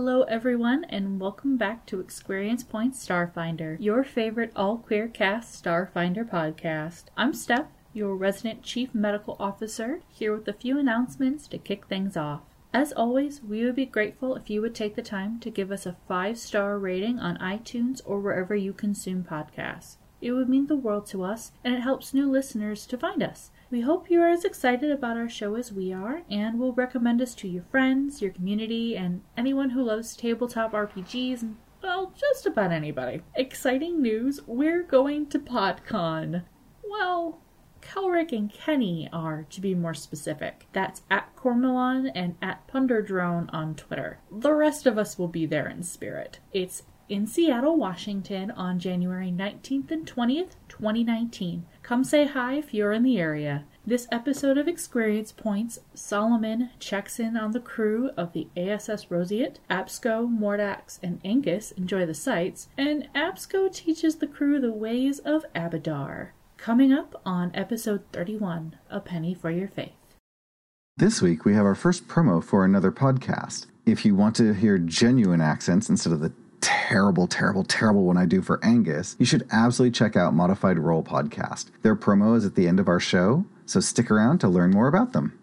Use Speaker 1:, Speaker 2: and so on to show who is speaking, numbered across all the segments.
Speaker 1: Hello, everyone, and welcome back to Experience Point Starfinder, your favorite all queer cast Starfinder podcast. I'm Steph, your resident chief medical officer, here with a few announcements to kick things off. As always, we would be grateful if you would take the time to give us a five star rating on iTunes or wherever you consume podcasts. It would mean the world to us, and it helps new listeners to find us. We hope you are as excited about our show as we are, and will recommend us to your friends, your community, and anyone who loves tabletop RPGs and, well, just about anybody. Exciting news we're going to PodCon. Well, Kelrick and Kenny are, to be more specific. That's at Cormelon and at Punderdrone on Twitter. The rest of us will be there in spirit. It's in Seattle, Washington on January 19th and 20th, 2019. Come say hi if you're in the area. This episode of Experience Points, Solomon checks in on the crew of the ASS Roseate. Absco, Mordax, and Angus enjoy the sights, and Absco teaches the crew the ways of Abadar. Coming up on episode 31, A Penny for Your Faith.
Speaker 2: This week, we have our first promo for another podcast. If you want to hear genuine accents instead of the terrible, terrible, terrible one I do for Angus, you should absolutely check out Modified Roll Podcast. Their promo is at the end of our show, so stick around to learn more about them.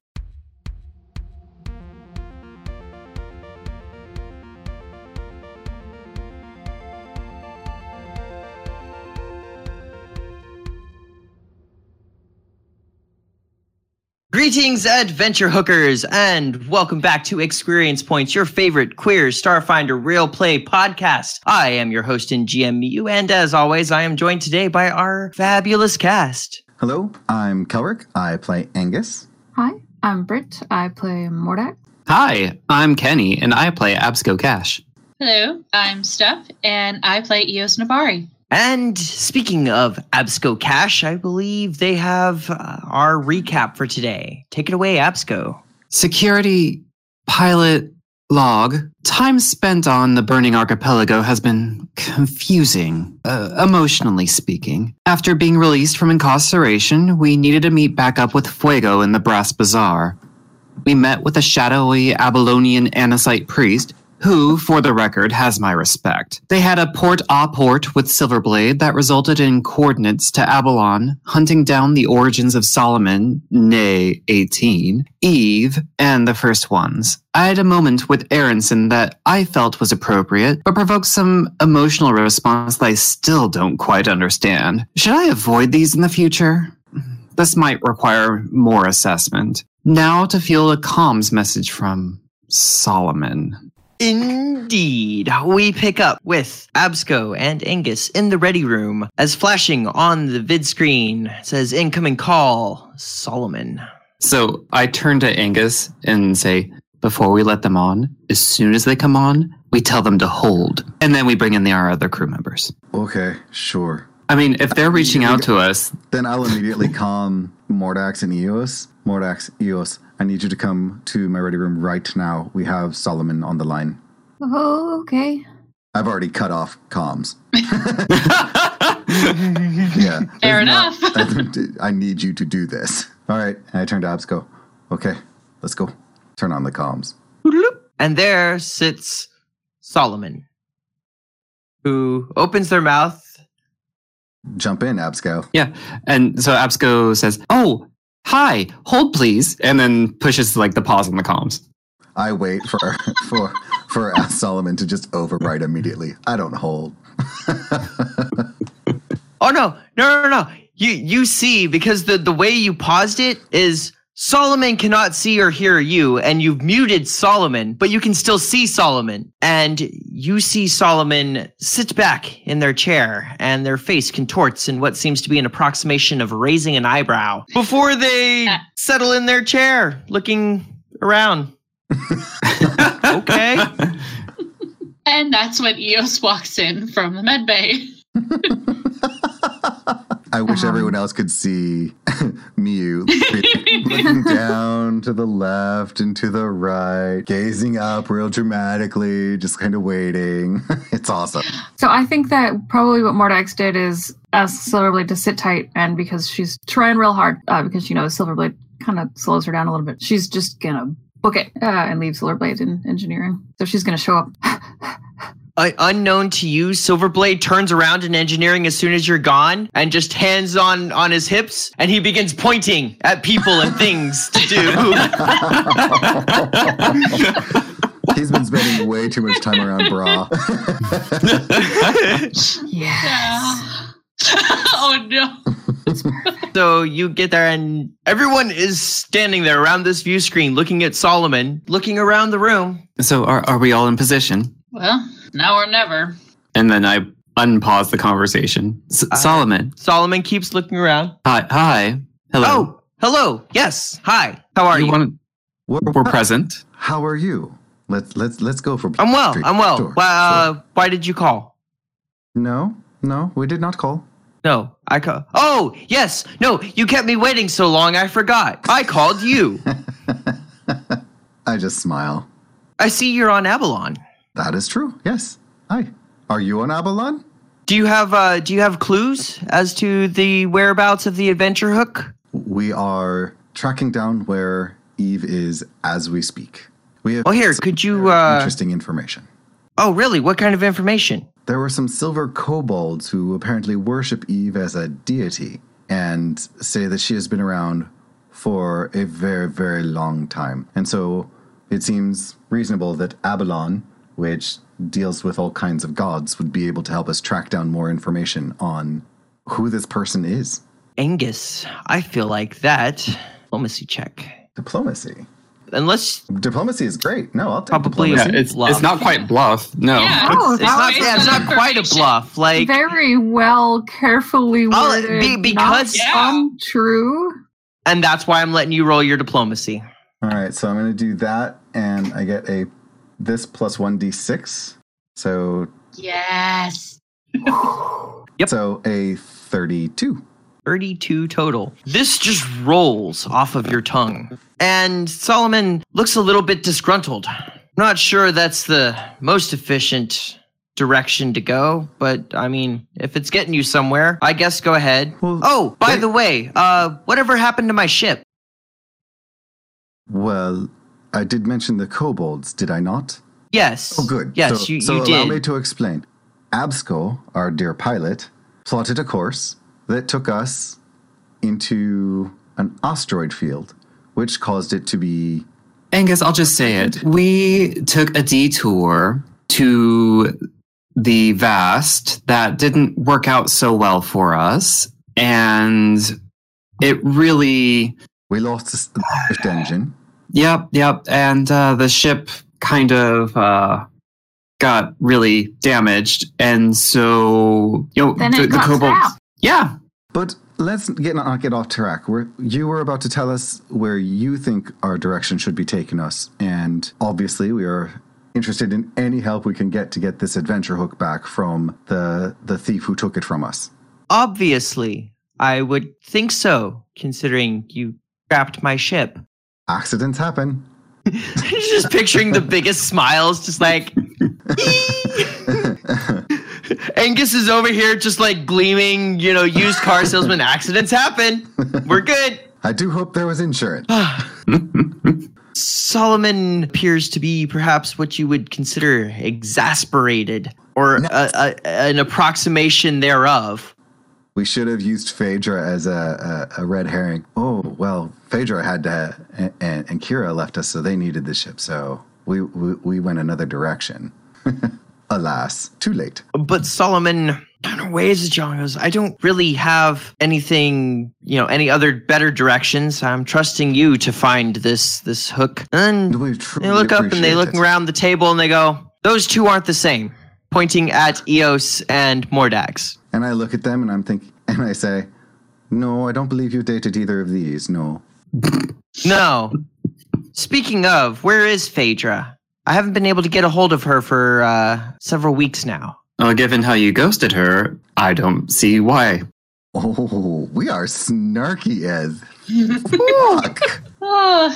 Speaker 3: Greetings, adventure hookers, and welcome back to Experience Points, your favorite queer Starfinder real play podcast. I am your host and GM Miu, and as always, I am joined today by our fabulous cast.
Speaker 2: Hello, I'm Kelrick. I play Angus.
Speaker 4: Hi, I'm Britt. I play Mordax.
Speaker 5: Hi, I'm Kenny, and I play Absco Cash.
Speaker 6: Hello, I'm Steph, and I play Eos Nabari.
Speaker 3: And speaking of Absco Cash, I believe they have uh, our recap for today. Take it away, Absco.
Speaker 5: Security pilot log. Time spent on the burning archipelago has been confusing, uh, emotionally speaking. After being released from incarceration, we needed to meet back up with Fuego in the Brass Bazaar. We met with a shadowy Aballonian Anacite priest who, for the record, has my respect. They had a port a port with Silverblade that resulted in coordinates to Aballon, hunting down the origins of Solomon, nay, 18, Eve, and the first ones. I had a moment with Aronson that I felt was appropriate, but provoked some emotional response that I still don't quite understand. Should I avoid these in the future? This might require more assessment. Now to feel a comms message from Solomon.
Speaker 3: Indeed. We pick up with Absco and Angus in the ready room as flashing on the vid screen says incoming call, Solomon.
Speaker 5: So I turn to Angus and say, before we let them on, as soon as they come on, we tell them to hold. And then we bring in the, our other crew members.
Speaker 2: Okay, sure.
Speaker 5: I mean, if they're reaching out to us,
Speaker 2: Then I'll immediately calm Mordax and Eos. Mordax, Eos, I need you to come to my ready room right now. We have Solomon on the line.
Speaker 4: Oh, okay.
Speaker 2: I've already cut off comms. yeah.
Speaker 6: Fair
Speaker 2: there's not-
Speaker 6: enough.
Speaker 2: I need you to do this. All right. And I turn to Absco. Okay, let's go. Turn on the comms.
Speaker 3: And there sits Solomon, who opens their mouth.
Speaker 2: Jump in, Absco.
Speaker 5: yeah. And so Absco says, "Oh, hi, hold please," and then pushes like the pause on the comms.
Speaker 2: I wait for for for Solomon to just overwrite immediately. I don't hold.
Speaker 3: Oh no, no, no, no. You you see because the the way you paused it is Solomon cannot see or hear you, and you've muted Solomon, but you can still see Solomon. And you see Solomon sit back in their chair, and their face contorts in what seems to be an approximation of raising an eyebrow before they settle in their chair, looking around. okay.
Speaker 6: And that's when Eos walks in from the med bay.
Speaker 2: I wish
Speaker 4: Um.
Speaker 2: everyone else could see Miu looking down to the left and to the right, gazing up real dramatically, just kind of waiting. it's awesome.
Speaker 4: So I think that probably what Mordax did is ask Silverblade to sit tight, and because she's trying real hard, uh, because she knows Silverblade kind of slows her down a little bit, she's just gonna Okay, uh, and leave Silverblade in engineering. So she's going to show up.
Speaker 3: Uh, unknown to you, Silverblade turns around in engineering as soon as you're gone and just hands on on his hips and he begins pointing at people and things to do.
Speaker 2: He's been spending way too much time around bra.
Speaker 4: yeah.
Speaker 6: oh no.
Speaker 3: so you get there and everyone is standing there around this view screen looking at Solomon, looking around the room.
Speaker 5: So are, are we all in position?
Speaker 6: Well, now or never.
Speaker 5: And then I unpause the conversation. S-
Speaker 3: Uh,
Speaker 5: Solomon.
Speaker 3: Solomon keeps looking around.
Speaker 5: Hi. Hi. Hello.
Speaker 3: Oh, hello. Yes. Hi. How are you?
Speaker 5: want-
Speaker 2: we're,
Speaker 5: we're present.
Speaker 2: How are you? Let's let's let's go for.
Speaker 3: I'm well.
Speaker 2: Street.
Speaker 3: I'm well.
Speaker 2: Sure,
Speaker 3: Well, uh,
Speaker 2: sure.
Speaker 3: why did you call?
Speaker 2: No, no, we did not call.
Speaker 3: No, I call. Oh, yes. No, you kept me waiting so long. I forgot. I called you.
Speaker 2: I just smile.
Speaker 3: I see you're on Aballon.
Speaker 2: That is true. Yes. Hi. Are you on Aballon?
Speaker 3: Do you have uh do you have clues as to the whereabouts of the adventure hook?
Speaker 2: We are tracking down where Eve is as we speak. We have
Speaker 3: Oh here,
Speaker 2: some
Speaker 3: could you uh
Speaker 2: interesting information.
Speaker 3: Oh, really? What kind of information?
Speaker 2: There were some silver kobolds who apparently worship Eve as a deity and say that she has been around for a very, very long time. And so it seems reasonable that Aballon, which deals with all kinds of gods, would be able to help us track down more information on who this person is.
Speaker 3: Angus, I feel like that diplomacy check.
Speaker 2: Diplomacy.
Speaker 3: Unless
Speaker 2: Diplomacy is great. No, I'll take
Speaker 3: Probably-
Speaker 2: diplomacy.
Speaker 5: Yeah, it's,
Speaker 3: Bluff.
Speaker 5: it's not quite bluff. No.
Speaker 6: Yeah.
Speaker 4: Oh,
Speaker 3: it's
Speaker 4: that
Speaker 3: not yeah, it's not quite a bluff. Like
Speaker 4: Very well, carefully
Speaker 3: I'll-
Speaker 4: worded.
Speaker 3: be- because-
Speaker 4: not
Speaker 6: Yeah.
Speaker 4: untrue.
Speaker 3: and that's why I'm letting you roll your diplomacy.
Speaker 2: All right, so I'm going to do that, and I get a this plus one d6. So
Speaker 6: Yes.
Speaker 3: Yep.
Speaker 2: so a thirty-two.
Speaker 3: 32 total. This just rolls off of your tongue. And Solomon looks a little bit disgruntled. Not sure that's the most efficient direction to go, but I mean, if it's getting you somewhere, I guess go ahead.
Speaker 2: Well,
Speaker 3: oh, by
Speaker 2: they-
Speaker 3: the way, uh, whatever happened to my ship?
Speaker 2: Well, I did mention the kobolds, did I not?
Speaker 3: Yes.
Speaker 2: Oh, good.
Speaker 3: Yes,
Speaker 2: so,
Speaker 3: you,
Speaker 2: so
Speaker 3: you
Speaker 2: allow
Speaker 3: did.
Speaker 2: me to explain. Absco, our dear pilot, plotted a course that took us into an asteroid field, which caused it to be
Speaker 5: Angus, I'll just say it. We took a detour to the vast that didn't work out so well for us. And it really,
Speaker 2: we lost the first engine.
Speaker 5: Yep, yep. And uh, the ship kind of uh, got really damaged. And so, you know,
Speaker 4: Then
Speaker 5: the,
Speaker 4: it
Speaker 5: the
Speaker 4: got
Speaker 5: kobolds.
Speaker 4: snapped.
Speaker 5: Yeah.
Speaker 2: But let's get not get off track. We're, you were about to tell us where you think our direction should be taking us, and obviously we are interested in any help we can get to get this adventure hook back from the the thief who took it from us.
Speaker 3: Obviously, I would think so, considering you trapped my ship.
Speaker 2: Accidents happen.
Speaker 3: He's just picturing the biggest smiles, just like Angus is over here, just like gleaming. You know, used car salesman. Accidents happen. We're good.
Speaker 2: I do hope there was insurance.
Speaker 3: Solomon appears to be perhaps what you would consider exasperated, or a, a, an approximation thereof.
Speaker 2: We should have used Phaedra as a, a, a red herring. Oh well, Phaedra had to, and, and, and Kira left us, so they needed the ship. So we we, we went another direction. Alas, too late.
Speaker 3: But Solomon, I don't ways, John goes, I don't really have anything, you know, any other better directions. I'm trusting you to find this this hook. And
Speaker 2: We
Speaker 3: they look up and they look
Speaker 2: it.
Speaker 3: around the table and they go, those two aren't the same. Pointing at Eos and Mordax.
Speaker 2: And I look at them and I'm thinking, and I say, "No, I don't believe you dated either of these. No,
Speaker 3: No. Speaking of, where is Phaedra? I haven't been able to get a hold of her for uh, several weeks now.
Speaker 5: Well, given how you ghosted her, I don't see why.
Speaker 2: oh, we are snarky as fuck."
Speaker 6: Oh,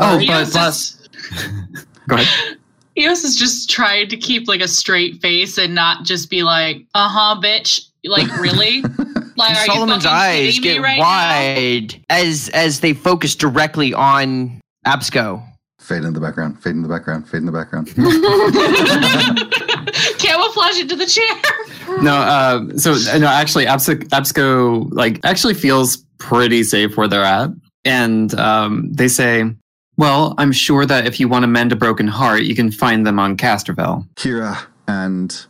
Speaker 5: Oh,
Speaker 6: Eos,
Speaker 5: but,
Speaker 6: is,
Speaker 5: but go ahead.
Speaker 6: Eos is just trying to keep like a straight face and not just be like, "Uh huh, bitch." Like, really? Like, are
Speaker 3: Solomon's
Speaker 6: you fucking
Speaker 3: eyes
Speaker 6: me
Speaker 3: get
Speaker 6: right now?
Speaker 3: wide as as they focus directly on Absco.
Speaker 2: Fade in the background. Fade in the background. Fade in the background.
Speaker 6: Camouflage into the chair.
Speaker 5: No, uh, so uh, no, actually, Abs- Absco like actually feels pretty safe where they're at, and um, they say, "Well, I'm sure that if you want to mend a broken heart, you can find them on Casterville."
Speaker 2: Kira and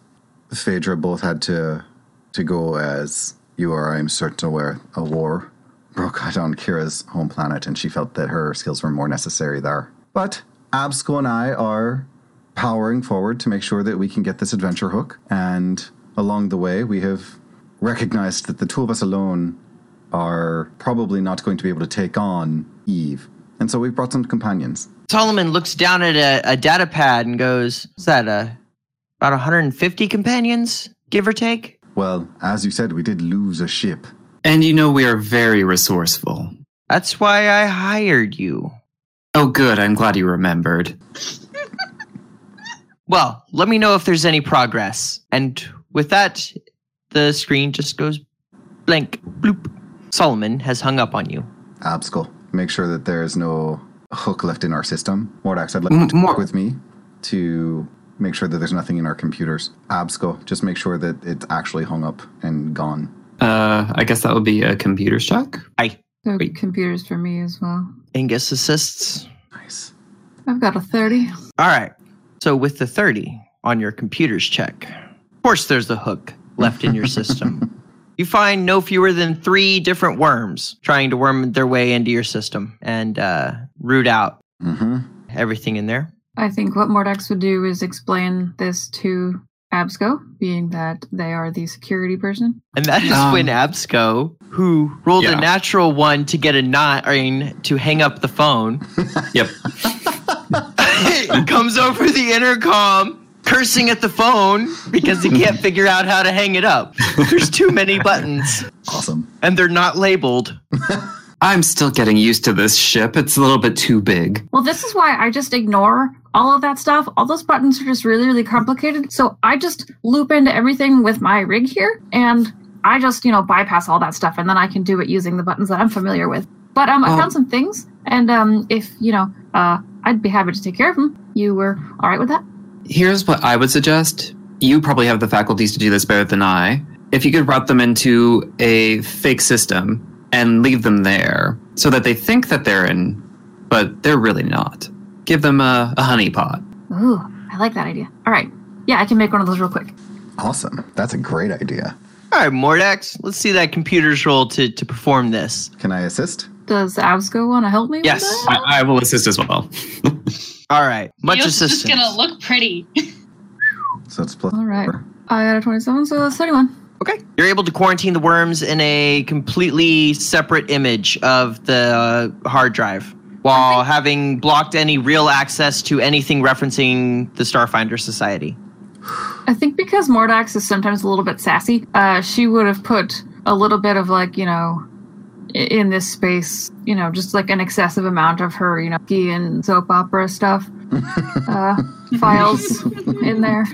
Speaker 2: Phaedra both had to to go as you are, I'm certain, aware a war broke out on Kira's home planet, and she felt that her skills were more necessary there. But Absco and I are powering forward to make sure that we can get this adventure hook, and along the way, we have recognized that the two of us alone are probably not going to be able to take on Eve. And so we've brought some companions.
Speaker 3: Solomon looks down at a, a data pad and goes, Is that uh, about 150 companions, give or take?
Speaker 2: Well, as you said, we did lose a ship.
Speaker 5: And you know we are very resourceful.
Speaker 3: That's why I hired you.
Speaker 5: Oh, good. I'm glad you remembered.
Speaker 3: Well, let me know if there's any progress. And with that, the screen just goes blank. Bloop. Solomon has hung up on you.
Speaker 2: Absco, make sure that there is no hook left in our system. Mordax, I'd like
Speaker 5: M-
Speaker 2: you to work with me to make sure that there's nothing in our computers. Absco, just make sure that it's actually hung up and gone.
Speaker 5: Uh, I guess that would be a computer check.
Speaker 3: I
Speaker 4: So
Speaker 5: Wait.
Speaker 4: computers for me as well.
Speaker 3: Angus assists.
Speaker 2: Nice.
Speaker 4: I've got a 30.
Speaker 3: All right. So with the 30 on your computer's check, of course there's a hook left in your system. You find no fewer than three different worms trying to worm their way into your system and uh, root out
Speaker 2: Mm-hmm.
Speaker 3: everything in there.
Speaker 4: I think what Mordax would do is explain this to Absco, being that they are the security person.
Speaker 3: And that is
Speaker 5: Um,
Speaker 3: when Absco, who rolled
Speaker 5: Yeah.
Speaker 3: a natural one to get a nine to hang up the phone,
Speaker 5: Yep.
Speaker 3: comes over the intercom cursing at the phone because he can't figure out how to hang it up. There's too many buttons
Speaker 2: Awesome.
Speaker 3: and they're not labeled.
Speaker 5: I'm still getting used to this ship. It's a little bit too big.
Speaker 4: Well, this is why I just ignore all of that stuff. All those buttons are just really, really complicated. So I just loop into everything with my rig here and I just, you know, bypass all that stuff and then I can do it using the buttons that I'm familiar with. But um, I
Speaker 5: Oh.
Speaker 4: found some things and um, if, you know, uh, I'd be happy to take care of them. You were all right with that?
Speaker 5: Here's what I would suggest. You probably have the faculties to do this better than I. If you could route them into a fake system and leave them there so that they think that they're in, but they're really not. Give them a, a honeypot.
Speaker 4: Ooh, I like that idea. All right. Yeah, I can make one of those real quick.
Speaker 2: Awesome. That's a great idea.
Speaker 3: All right, Mordax, let's see that computer's role to, to perform this.
Speaker 2: Can I assist?
Speaker 4: Does Absco want to help me
Speaker 3: Yes.
Speaker 4: with that?
Speaker 5: I, I will assist as well.
Speaker 3: All right, much
Speaker 6: Yo's
Speaker 3: assistance.
Speaker 6: just gonna look pretty.
Speaker 2: So it's plus
Speaker 4: All right.
Speaker 2: four.
Speaker 4: I got a 27, so that's 31.
Speaker 3: Okay. You're able to quarantine the worms in a completely separate image of the uh, hard drive while having blocked any real access to anything referencing the Starfinder Society.
Speaker 4: I think because Mordax is sometimes a little bit sassy, uh, she would have put a little bit of like, you know, i- in this space, you know, just like an excessive amount of her, you know, key and soap opera stuff, uh, files in there.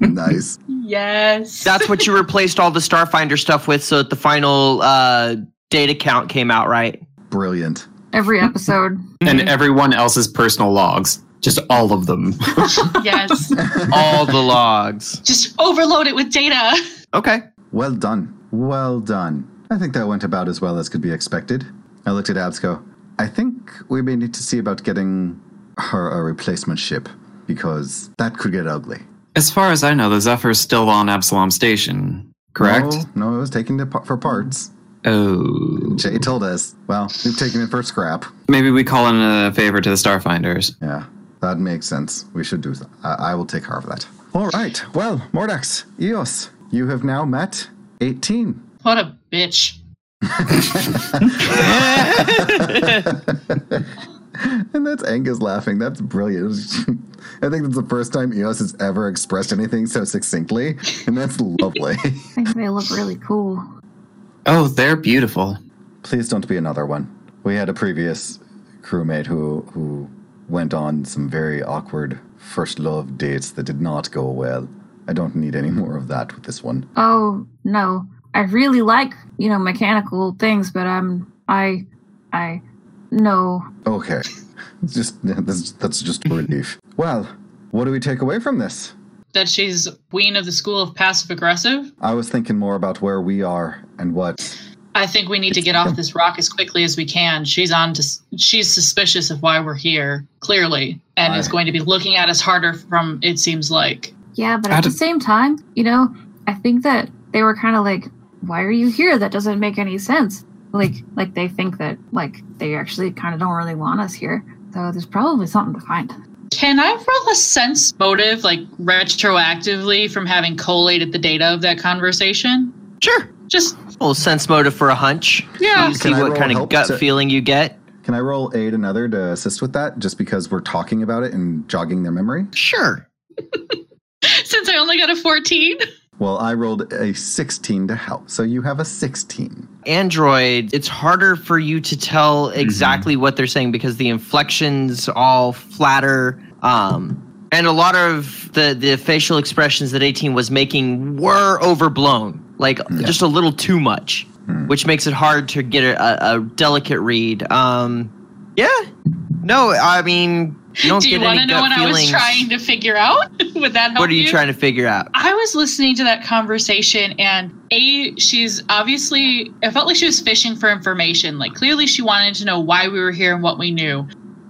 Speaker 2: nice.
Speaker 6: yes.
Speaker 3: That's what you replaced all the Starfinder stuff with so that the final uh, data count came out right.
Speaker 2: Brilliant.
Speaker 4: Every episode.
Speaker 5: and everyone else's personal logs. Just all of them.
Speaker 6: yes.
Speaker 3: All the logs.
Speaker 6: Just overload it with data.
Speaker 3: Okay.
Speaker 2: Well done. Well done. I think that went about as well as could be expected. I looked at Absco. I think we may need to see about getting her a replacement ship because that could get ugly.
Speaker 5: as far as I know, the Zephyr's still on Absalom Station, correct?
Speaker 2: No, no it was taken to, for parts.
Speaker 5: Oh.
Speaker 2: Jay told us. Well, we've taken it for scrap.
Speaker 5: Maybe we call in a favor to the Starfinders.
Speaker 2: Yeah, that makes sense. We should do that. I, I will take care of that. All right. Well, Mordax, Eos, you have now met 18.
Speaker 6: What a bitch.
Speaker 2: And that's Angus laughing. That's brilliant. I think that's the first time Eos has ever expressed anything so succinctly, and that's lovely.
Speaker 4: I think they look really cool.
Speaker 5: Oh, they're beautiful.
Speaker 2: Please don't be another one. We had a previous crewmate who who went on some very awkward first love dates that did not go well. I don't need any more of that with this one.
Speaker 4: Oh, no. I really like, you know, mechanical things, but I'm, I, I, no.
Speaker 2: Okay. It's just that's, that's just a relief. Well, what do we take away from this?
Speaker 6: That she's queen of the school of passive aggressive.
Speaker 2: I was thinking more about where we are and what.
Speaker 6: I think we need to get off this rock as quickly as we can. She's on to. She's suspicious of why we're here, clearly, and is going to be looking at us harder. From it seems like.
Speaker 4: Yeah, but
Speaker 5: I
Speaker 4: at the same time, you know, I think that they were kind of like, "Why are you here? That doesn't make any sense." Like, like they think that like they actually kind of don't really want us here. So there's probably something to find.
Speaker 6: Can I roll a sense motive, like retroactively, from having collated the data of that conversation?
Speaker 3: Sure.
Speaker 6: Just
Speaker 3: A little sense motive for a hunch.
Speaker 6: Yeah.
Speaker 3: You see
Speaker 2: I
Speaker 3: what kind of gut
Speaker 2: to-
Speaker 3: feeling you get.
Speaker 2: Can I roll aid another to assist with that just because we're talking about it and jogging their memory?
Speaker 3: Sure.
Speaker 6: since I only got a fourteen.
Speaker 2: Well, I rolled a 16 to help, so you have a 16.
Speaker 3: Android, it's harder for you to tell exactly what they're saying because the inflections all flatter. Um, and a lot of the, the facial expressions that 18 was making were overblown, like just a little too much, which makes it hard to get a, a, a delicate read. Um, yeah. No, I mean, you don't
Speaker 6: Do you want to know what I was trying to figure out? Would that help
Speaker 3: what are you
Speaker 6: you
Speaker 3: trying to figure out?
Speaker 6: I was listening to that conversation, and A, she's obviously, it felt like she was fishing for information. Like, clearly, she wanted to know why we were here and what we knew.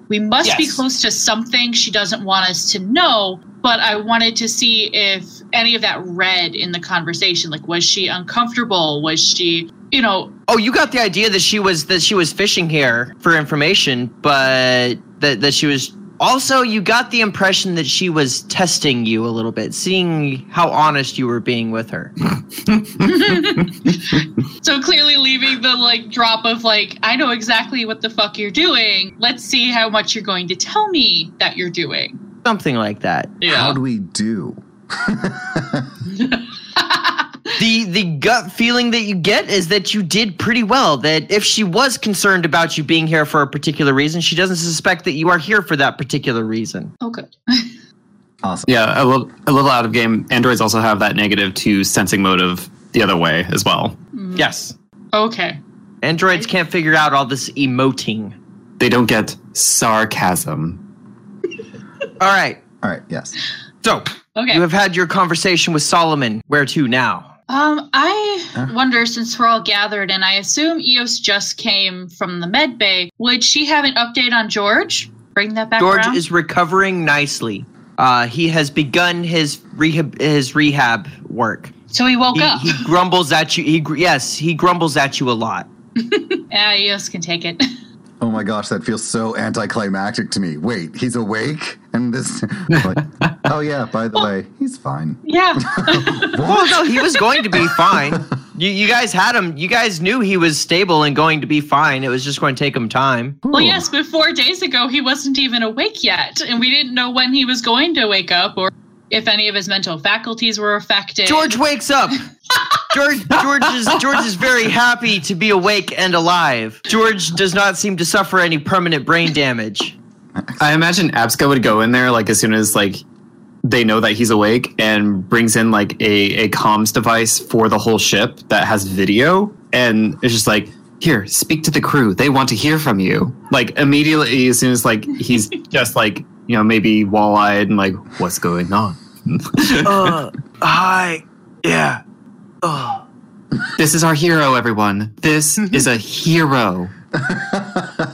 Speaker 6: We must be close to something she doesn't want us to know, but I wanted to see if any of that read in the conversation. Like, was she uncomfortable? Was she, you know,
Speaker 3: Oh, you got the idea that she was that she was fishing here for information, but that that she was also you got the impression that she was testing you a little bit, seeing how honest you were being with her.
Speaker 6: so clearly leaving the like drop of like, I know exactly what the fuck you're doing. Let's see how much you're going to tell me that you're doing.
Speaker 3: Something like that. Yeah.
Speaker 2: How do we do?
Speaker 3: The the gut feeling that you get is that you did pretty well. That if she was concerned about you being here for a particular reason, she doesn't suspect that you are here for that particular reason.
Speaker 6: Oh, good.
Speaker 2: Awesome.
Speaker 5: Yeah, a little, a little out of game. Androids also have that negative to sensing motive the other way as well. Mm.
Speaker 3: Yes.
Speaker 6: Okay.
Speaker 3: Androids can't figure out all this emoting.
Speaker 5: They don't get sarcasm.
Speaker 3: All right.
Speaker 2: All right, yes.
Speaker 3: So,
Speaker 6: Okay.
Speaker 3: you have had your conversation with Solomon. Where to now?
Speaker 6: Um, I wonder since we're all gathered, and I assume Eos just came from the med bay, would she have an update on George? Bring that back
Speaker 3: George
Speaker 6: around?
Speaker 3: is recovering nicely. Uh, he has begun his rehab his rehab work.
Speaker 6: so he woke
Speaker 3: He,
Speaker 6: up.
Speaker 3: he grumbles at you. He yes, he grumbles at you a lot.
Speaker 6: yeah, Eos can take it.
Speaker 2: Oh my gosh, that feels so anticlimactic to me. Wait, he's awake? And this. like, oh, yeah, by the way, he's fine.
Speaker 6: yeah.
Speaker 3: Well, no, he was going to be fine. You, you guys had him. You guys knew he was stable and going to be fine. It was just going to take him time.
Speaker 6: well,
Speaker 2: Ooh.
Speaker 6: yes, but four days ago he wasn't even awake yet, and we didn't know when he was going to wake up or if any of his mental faculties were affected.
Speaker 3: George wakes up. George George is George is very happy to be awake and alive. George does not seem to suffer any permanent brain damage.
Speaker 5: I imagine Absco would go in there like as soon as like they know that he's awake and brings in like a, a comms device for the whole ship that has video and it's just like here speak to the crew they want to hear from you like immediately as soon as like he's just like you know maybe wall-eyed and like what's going on
Speaker 3: Uh, hi. Yeah. Oh.
Speaker 5: this is our hero everyone this is a hero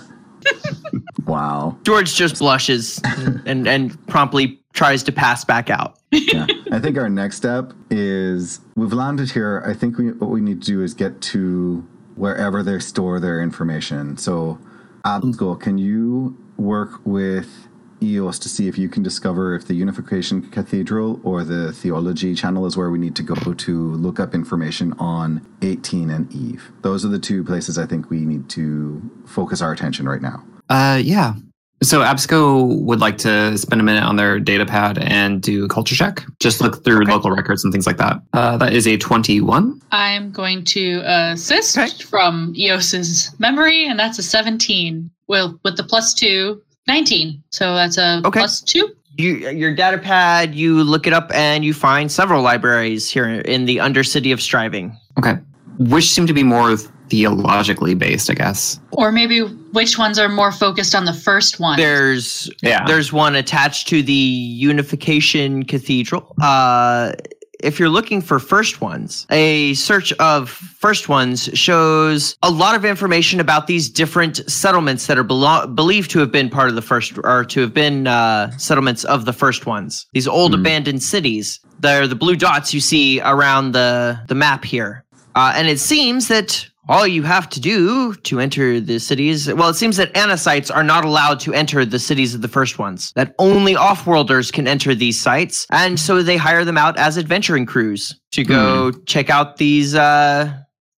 Speaker 2: Wow.
Speaker 3: George just blushes and and promptly tries to pass back out.
Speaker 2: Yeah. I think our next step is we've landed here. I think we, what we need to do is get to wherever they store their information. So, Absco, can you work with EOS to see if you can discover if the Unification Cathedral or the Theology channel is where we need to go to look up information on 18 and Eve? Those are the two places I think we need to focus our attention right now.
Speaker 5: uh yeah so absco would like to spend a minute on their data pad and do a culture check just look through
Speaker 3: Okay.
Speaker 5: local records and things like that uh, that is a 21
Speaker 6: I'm going to assist
Speaker 3: Okay.
Speaker 6: from Eos's memory, and that's a 17. Well, with the plus two, 19. So that's a
Speaker 3: Okay.
Speaker 6: plus two.
Speaker 3: You your data pad, you look it up and you find several libraries here in the Undercity of Striving.
Speaker 5: Okay. Which seem to be more theologically based, I guess.
Speaker 6: Or maybe which ones are more focused on the first one?
Speaker 3: There's
Speaker 5: Yeah.
Speaker 3: there's one attached to the Unification Cathedral. Uh, if you're looking for first ones, a search of first ones shows a lot of information about these different settlements that are belo- believed to have been part of the first, or to have been uh, settlements of the first ones. These old
Speaker 5: Hmm.
Speaker 3: abandoned cities. They're the blue dots you see around the the map here. Uh, and it seems that all you have to do to enter the cities, well, it seems that Anacites are not allowed to enter the cities of the first ones. That only off-worlders can enter these sites, and so they hire them out as adventuring crews to go check out these uh,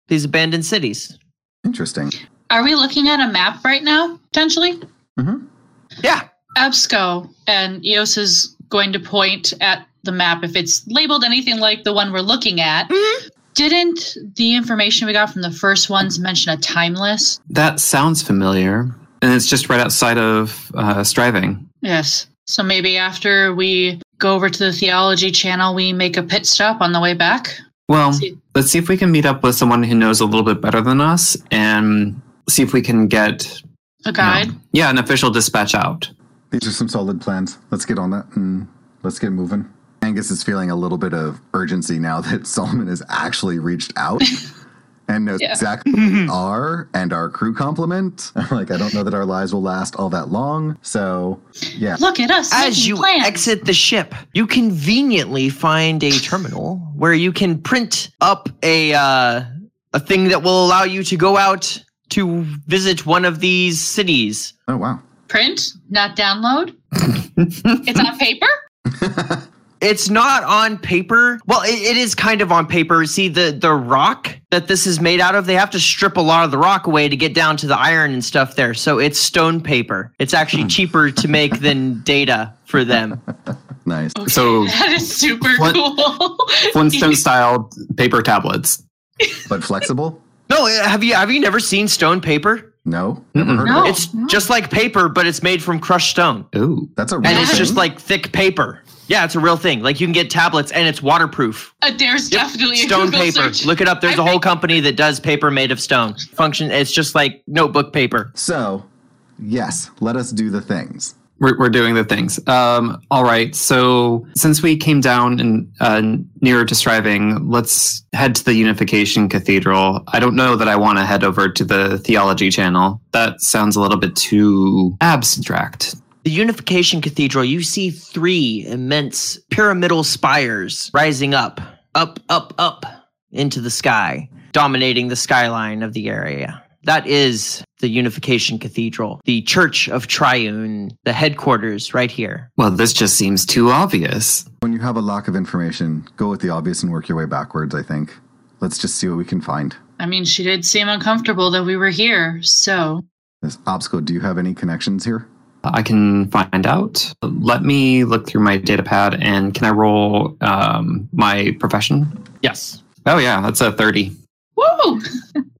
Speaker 3: these abandoned cities.
Speaker 2: Interesting.
Speaker 6: Are we looking at a map right now, potentially? mm-hmm.
Speaker 3: Yeah,
Speaker 6: Absco and Eos is going to point at the map if it's labeled anything like the one we're looking at. Didn't the information we got from the first ones mention a timeless?
Speaker 5: That sounds familiar. And it's just right outside of uh, Striving.
Speaker 6: Yes. So maybe after we go over to the theology channel, we make a pit stop on the way back.
Speaker 5: Well,
Speaker 6: See-
Speaker 5: let's see if we can meet up with someone who knows a little bit better than us and see if we can get
Speaker 6: A guide.
Speaker 5: yeah, an official dispatch out.
Speaker 2: These are some solid plans. Let's get on that and let's get moving. Angus is feeling a little bit of urgency now that Solomon has actually reached out and knows
Speaker 6: Yeah.
Speaker 2: exactly who we are and our crew complement. I'm like, I don't know that our lives will last all that long. So, yeah.
Speaker 6: Look at us.
Speaker 3: as you
Speaker 6: plans.
Speaker 3: exit the ship, you conveniently find a terminal where you can print up a uh, a thing that will allow you to go out to visit one of these cities.
Speaker 2: Oh, wow.
Speaker 6: Print, not download. it's on paper.
Speaker 3: It's not on paper. Well, it, it is kind of on paper. See the the rock that this is made out of. They have to strip a lot of the rock away to get down to the iron and stuff there. So it's stone paper. It's actually hmm. cheaper to make than data for them.
Speaker 2: Nice.
Speaker 5: So
Speaker 6: That is super
Speaker 5: What-
Speaker 6: cool.
Speaker 5: Flintstone style paper tablets.
Speaker 2: But flexible?
Speaker 3: No, uh, have you have you never seen stone paper?
Speaker 2: No. Never
Speaker 5: Mm-mm.
Speaker 2: heard
Speaker 6: No.
Speaker 2: of it.
Speaker 3: It's just like paper, but it's made from crushed stone.
Speaker 5: Ooh.
Speaker 2: That's a real
Speaker 3: And it's
Speaker 2: thing?
Speaker 3: just like thick paper. Yeah, it's a real thing. Like you can get tablets and it's waterproof.
Speaker 6: Uh, there's
Speaker 3: Yep,
Speaker 6: definitely a
Speaker 3: stone
Speaker 6: Google
Speaker 3: paper.
Speaker 6: search.
Speaker 3: Look it up. There's
Speaker 6: I
Speaker 3: a whole
Speaker 6: think-
Speaker 3: company that does paper made of stone. Function. It's just like notebook paper.
Speaker 2: So, yes, let us do the things.
Speaker 5: We're, we're doing the things. Um, all right. So since we came down and uh, nearer to striving, let's head to the Unification Cathedral. I don't know that I want to head over to the Theology Channel. That sounds a little bit too abstract.
Speaker 3: The Unification Cathedral, you see three immense pyramidal spires rising up, up, up, up into the sky, dominating the skyline of the area. That is the Unification Cathedral, the Church of Triune, the headquarters right here.
Speaker 5: Well, this just seems too obvious.
Speaker 2: When you have a lack of information, go with the obvious and work your way backwards, I think. Let's just see what we can find.
Speaker 6: I mean, she did seem uncomfortable that we were here, so
Speaker 2: This Absco, do you have any connections here?
Speaker 5: I can find out. Let me look through my data pad and can I roll um, my profession?
Speaker 3: Yes.
Speaker 5: Oh, yeah, that's a 30.
Speaker 6: woo!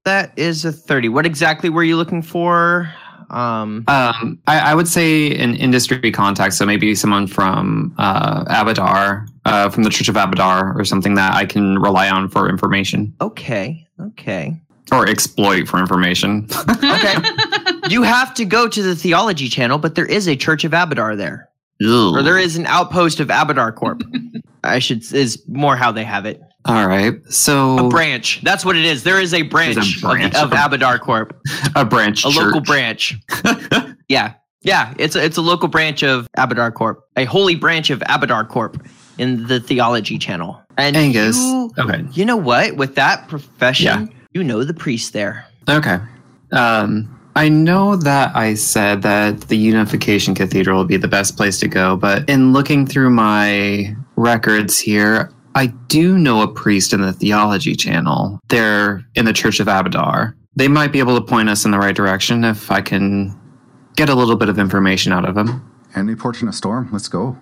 Speaker 3: That is a 30. What exactly were you looking for? Um,
Speaker 5: Um, I, I would say an industry contact, so maybe someone from uh, Abadar, uh, from the Church of Abadar, or something that I can rely on for information
Speaker 3: okay. Okay.
Speaker 5: Or exploit for information.
Speaker 3: Okay. you have to go to the theology channel, but there is a Church of Abadar there. Or there is an outpost of Abadar Corp. I should is more how they have it.
Speaker 5: All right, so
Speaker 3: A branch. That's what it is. There is a branch,
Speaker 5: a branch
Speaker 3: of,
Speaker 5: of
Speaker 3: of Abadar Corp.
Speaker 5: a branch,
Speaker 3: A local branch. Yeah. Yeah, it's a, it's a local branch of Abadar Corp. A holy branch of Abadar Corp in the theology channel. And
Speaker 5: Angus.
Speaker 3: you,
Speaker 5: Okay,
Speaker 3: you know what? With that profession,
Speaker 5: Yeah.
Speaker 3: You know the priest there.
Speaker 5: okay. Um, I know that I said that the Unification Cathedral would be the best place to go, but in looking through my records here, I do know a priest in the theology channel. They're in the Church of Abadar. They might be able to point us in the right direction if I can get a little bit of information out of them.
Speaker 2: Any port in a storm? Let's go.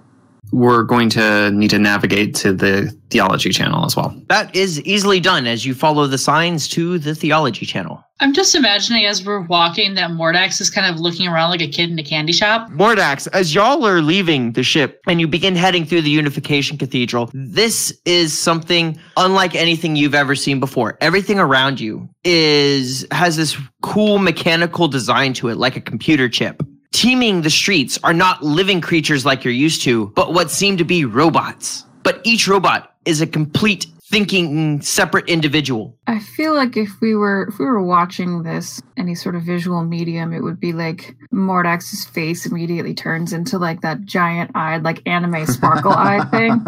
Speaker 5: We're going to need to navigate to the theology channel as well.
Speaker 3: That is easily done as you follow the signs to the theology channel.
Speaker 6: I'm just imagining as we're walking that Mordax is kind of looking around like a kid in a candy shop.
Speaker 3: Mordax, as y'all are leaving the ship and you begin heading through the Unification Cathedral, this is something unlike anything you've ever seen before. Everything around you is has this cool mechanical design to it, like a computer chip. Teeming the streets are not living creatures like you're used to, but what seem to be robots. But each robot is a complete thinking separate individual.
Speaker 4: I feel like if we were if we were watching this any sort of visual medium, it would be like Mordax's face immediately turns into like that giant eyed like anime sparkle eye thing.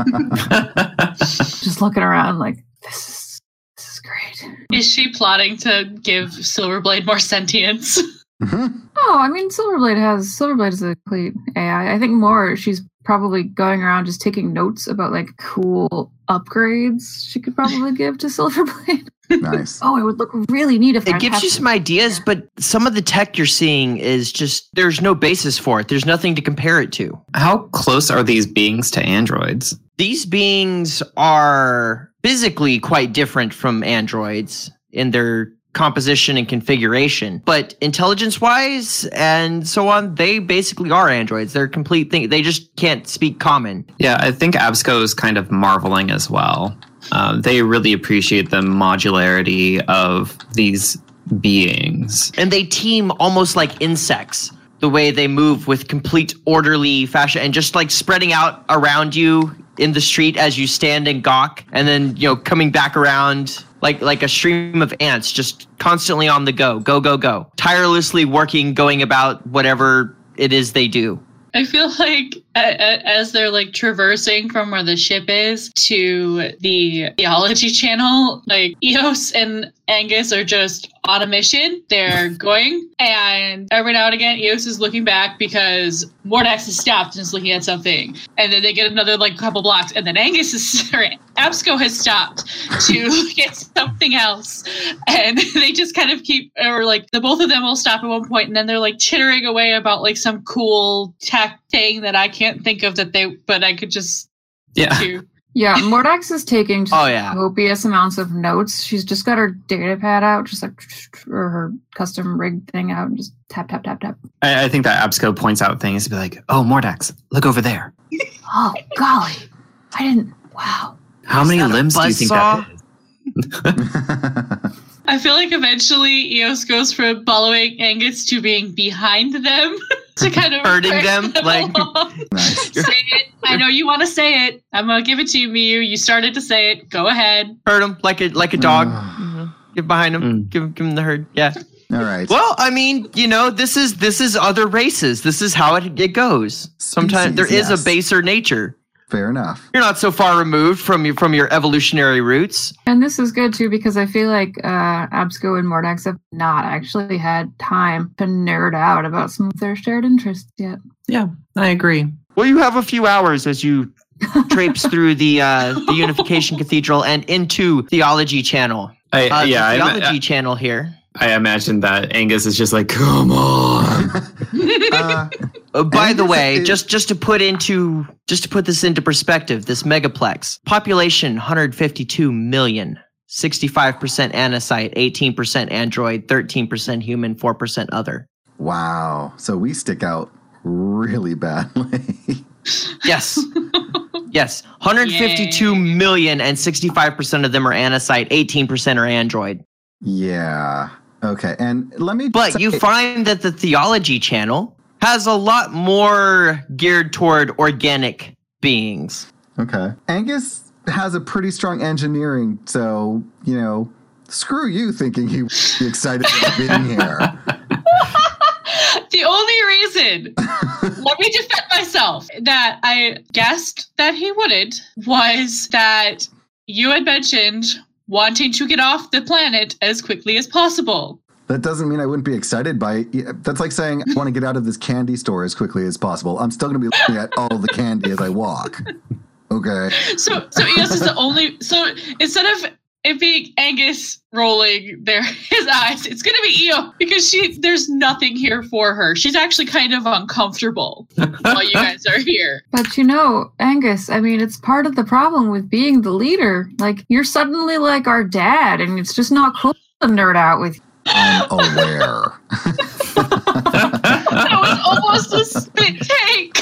Speaker 4: Just looking around like this is this is great.
Speaker 6: Is she plotting to give Silverblade more sentience?
Speaker 2: Mhm.
Speaker 4: Oh, I mean Silverblade has Silverblade is a complete AI. I think more she's probably going around just taking notes about like cool upgrades she could probably give to Silverblade.
Speaker 2: nice.
Speaker 4: Oh, it would look really neat if
Speaker 3: It
Speaker 4: I
Speaker 3: gives you some ideas, but some of the tech you're seeing is just there's no basis for it. There's nothing to compare it to.
Speaker 5: How close are these beings to androids?
Speaker 3: These beings are physically quite different from androids in their composition and configuration, but intelligence wise and so on, they basically are androids. They're complete thing. They just can't speak common.
Speaker 5: Yeah, I think Absco is kind of marveling as well. Uh, they really appreciate the modularity of these beings.
Speaker 3: and they team almost like insects the way they move with complete orderly fashion and just like spreading out around you in the street as you stand and gawk and then you know coming back around like like a stream of ants just constantly on the go go go go. Tirelessly working going about whatever it is they do.
Speaker 6: I feel like as they're like traversing from where the ship is to the theology channel, like Eos and Angus are just on a mission. They're going, and every now and again, Eos is looking back because Mordax is stopped and is looking at something, and then they get another like couple blocks, and then Angus is or Absco has stopped to look at something else, and they just kind of keep or like the both of them will stop at one point, and then they're like chittering away about like some cool tech thing that I can't think of that they, but I could just
Speaker 5: Yeah.
Speaker 6: do.
Speaker 4: Yeah, Mordax is taking
Speaker 3: Oh, yeah.
Speaker 4: copious amounts of notes. She's just got her data pad out, just like or her custom rig thing out, and just tap tap tap tap.
Speaker 5: I, I think that Absco points out things to be like, oh, Mordax, look over there.
Speaker 4: Oh golly, I didn't. Wow.
Speaker 5: How
Speaker 3: Is
Speaker 5: many limbs do you think
Speaker 3: buzzsaw?
Speaker 5: that is?
Speaker 6: I feel like eventually Eos goes from following Angus to being behind them to kind of
Speaker 3: Hurting
Speaker 6: bring
Speaker 3: them, like-
Speaker 6: along.
Speaker 2: nice.
Speaker 6: say it. I know you want to say it. I'm gonna give it to you, Miyu. You started to say it. Go ahead.
Speaker 3: hurt him like a like a dog
Speaker 2: Ugh.
Speaker 3: Mhm. get behind him
Speaker 5: Mm.
Speaker 3: give, give him the herd yeah
Speaker 2: All right.
Speaker 3: Well, I mean, you know, this is this is other races. This is how it, it goes. Sometimes there
Speaker 2: Species,
Speaker 3: is
Speaker 2: yes.
Speaker 3: a baser nature.
Speaker 2: Fair enough.
Speaker 3: You're not so far removed from your from your evolutionary roots.
Speaker 4: And this is good too because I feel like uh, Absco and Mordax have not actually had time to nerd out about some of their shared interests yet.
Speaker 5: Yeah, I agree.
Speaker 3: Well, you have a few hours as you traipse through the uh, the Unification Cathedral and into Theology Channel.
Speaker 5: I,
Speaker 3: Uh,
Speaker 5: yeah,
Speaker 3: the
Speaker 5: I,
Speaker 3: Theology
Speaker 5: I,
Speaker 3: Channel here.
Speaker 5: I imagine that Angus is just like, come on.
Speaker 2: Uh,
Speaker 3: by the way,
Speaker 2: is-
Speaker 3: just just to put into just to put this into perspective, this megaplex population 152 million. 65% anacite, 18% android, 13% human, 4% other.
Speaker 2: wow. So we stick out really badly.
Speaker 3: Yes. yes. 152
Speaker 6: Yay.
Speaker 3: million and 65% of them are anacite, 18% are android.
Speaker 2: yeah. Okay. And let me.
Speaker 3: But
Speaker 2: say-
Speaker 3: you find that the theology channel has a lot more geared toward organic beings.
Speaker 2: Okay. Angus has a pretty strong engineering, so, you know, screw you thinking he would be excited about being here.
Speaker 6: the only reason, let me defend myself, that I guessed that he wouldn't was that you had mentioned wanting to get off the planet as quickly as possible.
Speaker 2: That doesn't mean I wouldn't be excited by it. That's like saying I want to get out of this candy store as quickly as possible. I'm still going to be looking at all the candy as I walk. Okay.
Speaker 6: So, so Eos is the only. So instead of it being Angus rolling their his eyes, it's gonna be Io because she there's nothing here for her. She's actually kind of uncomfortable while you guys are here.
Speaker 4: But you know, Angus, I mean, it's part of the problem with being the leader. Like, you're suddenly like our dad, and it's just not cool to nerd out with you.
Speaker 2: I'm aware.
Speaker 6: That was almost a spit take.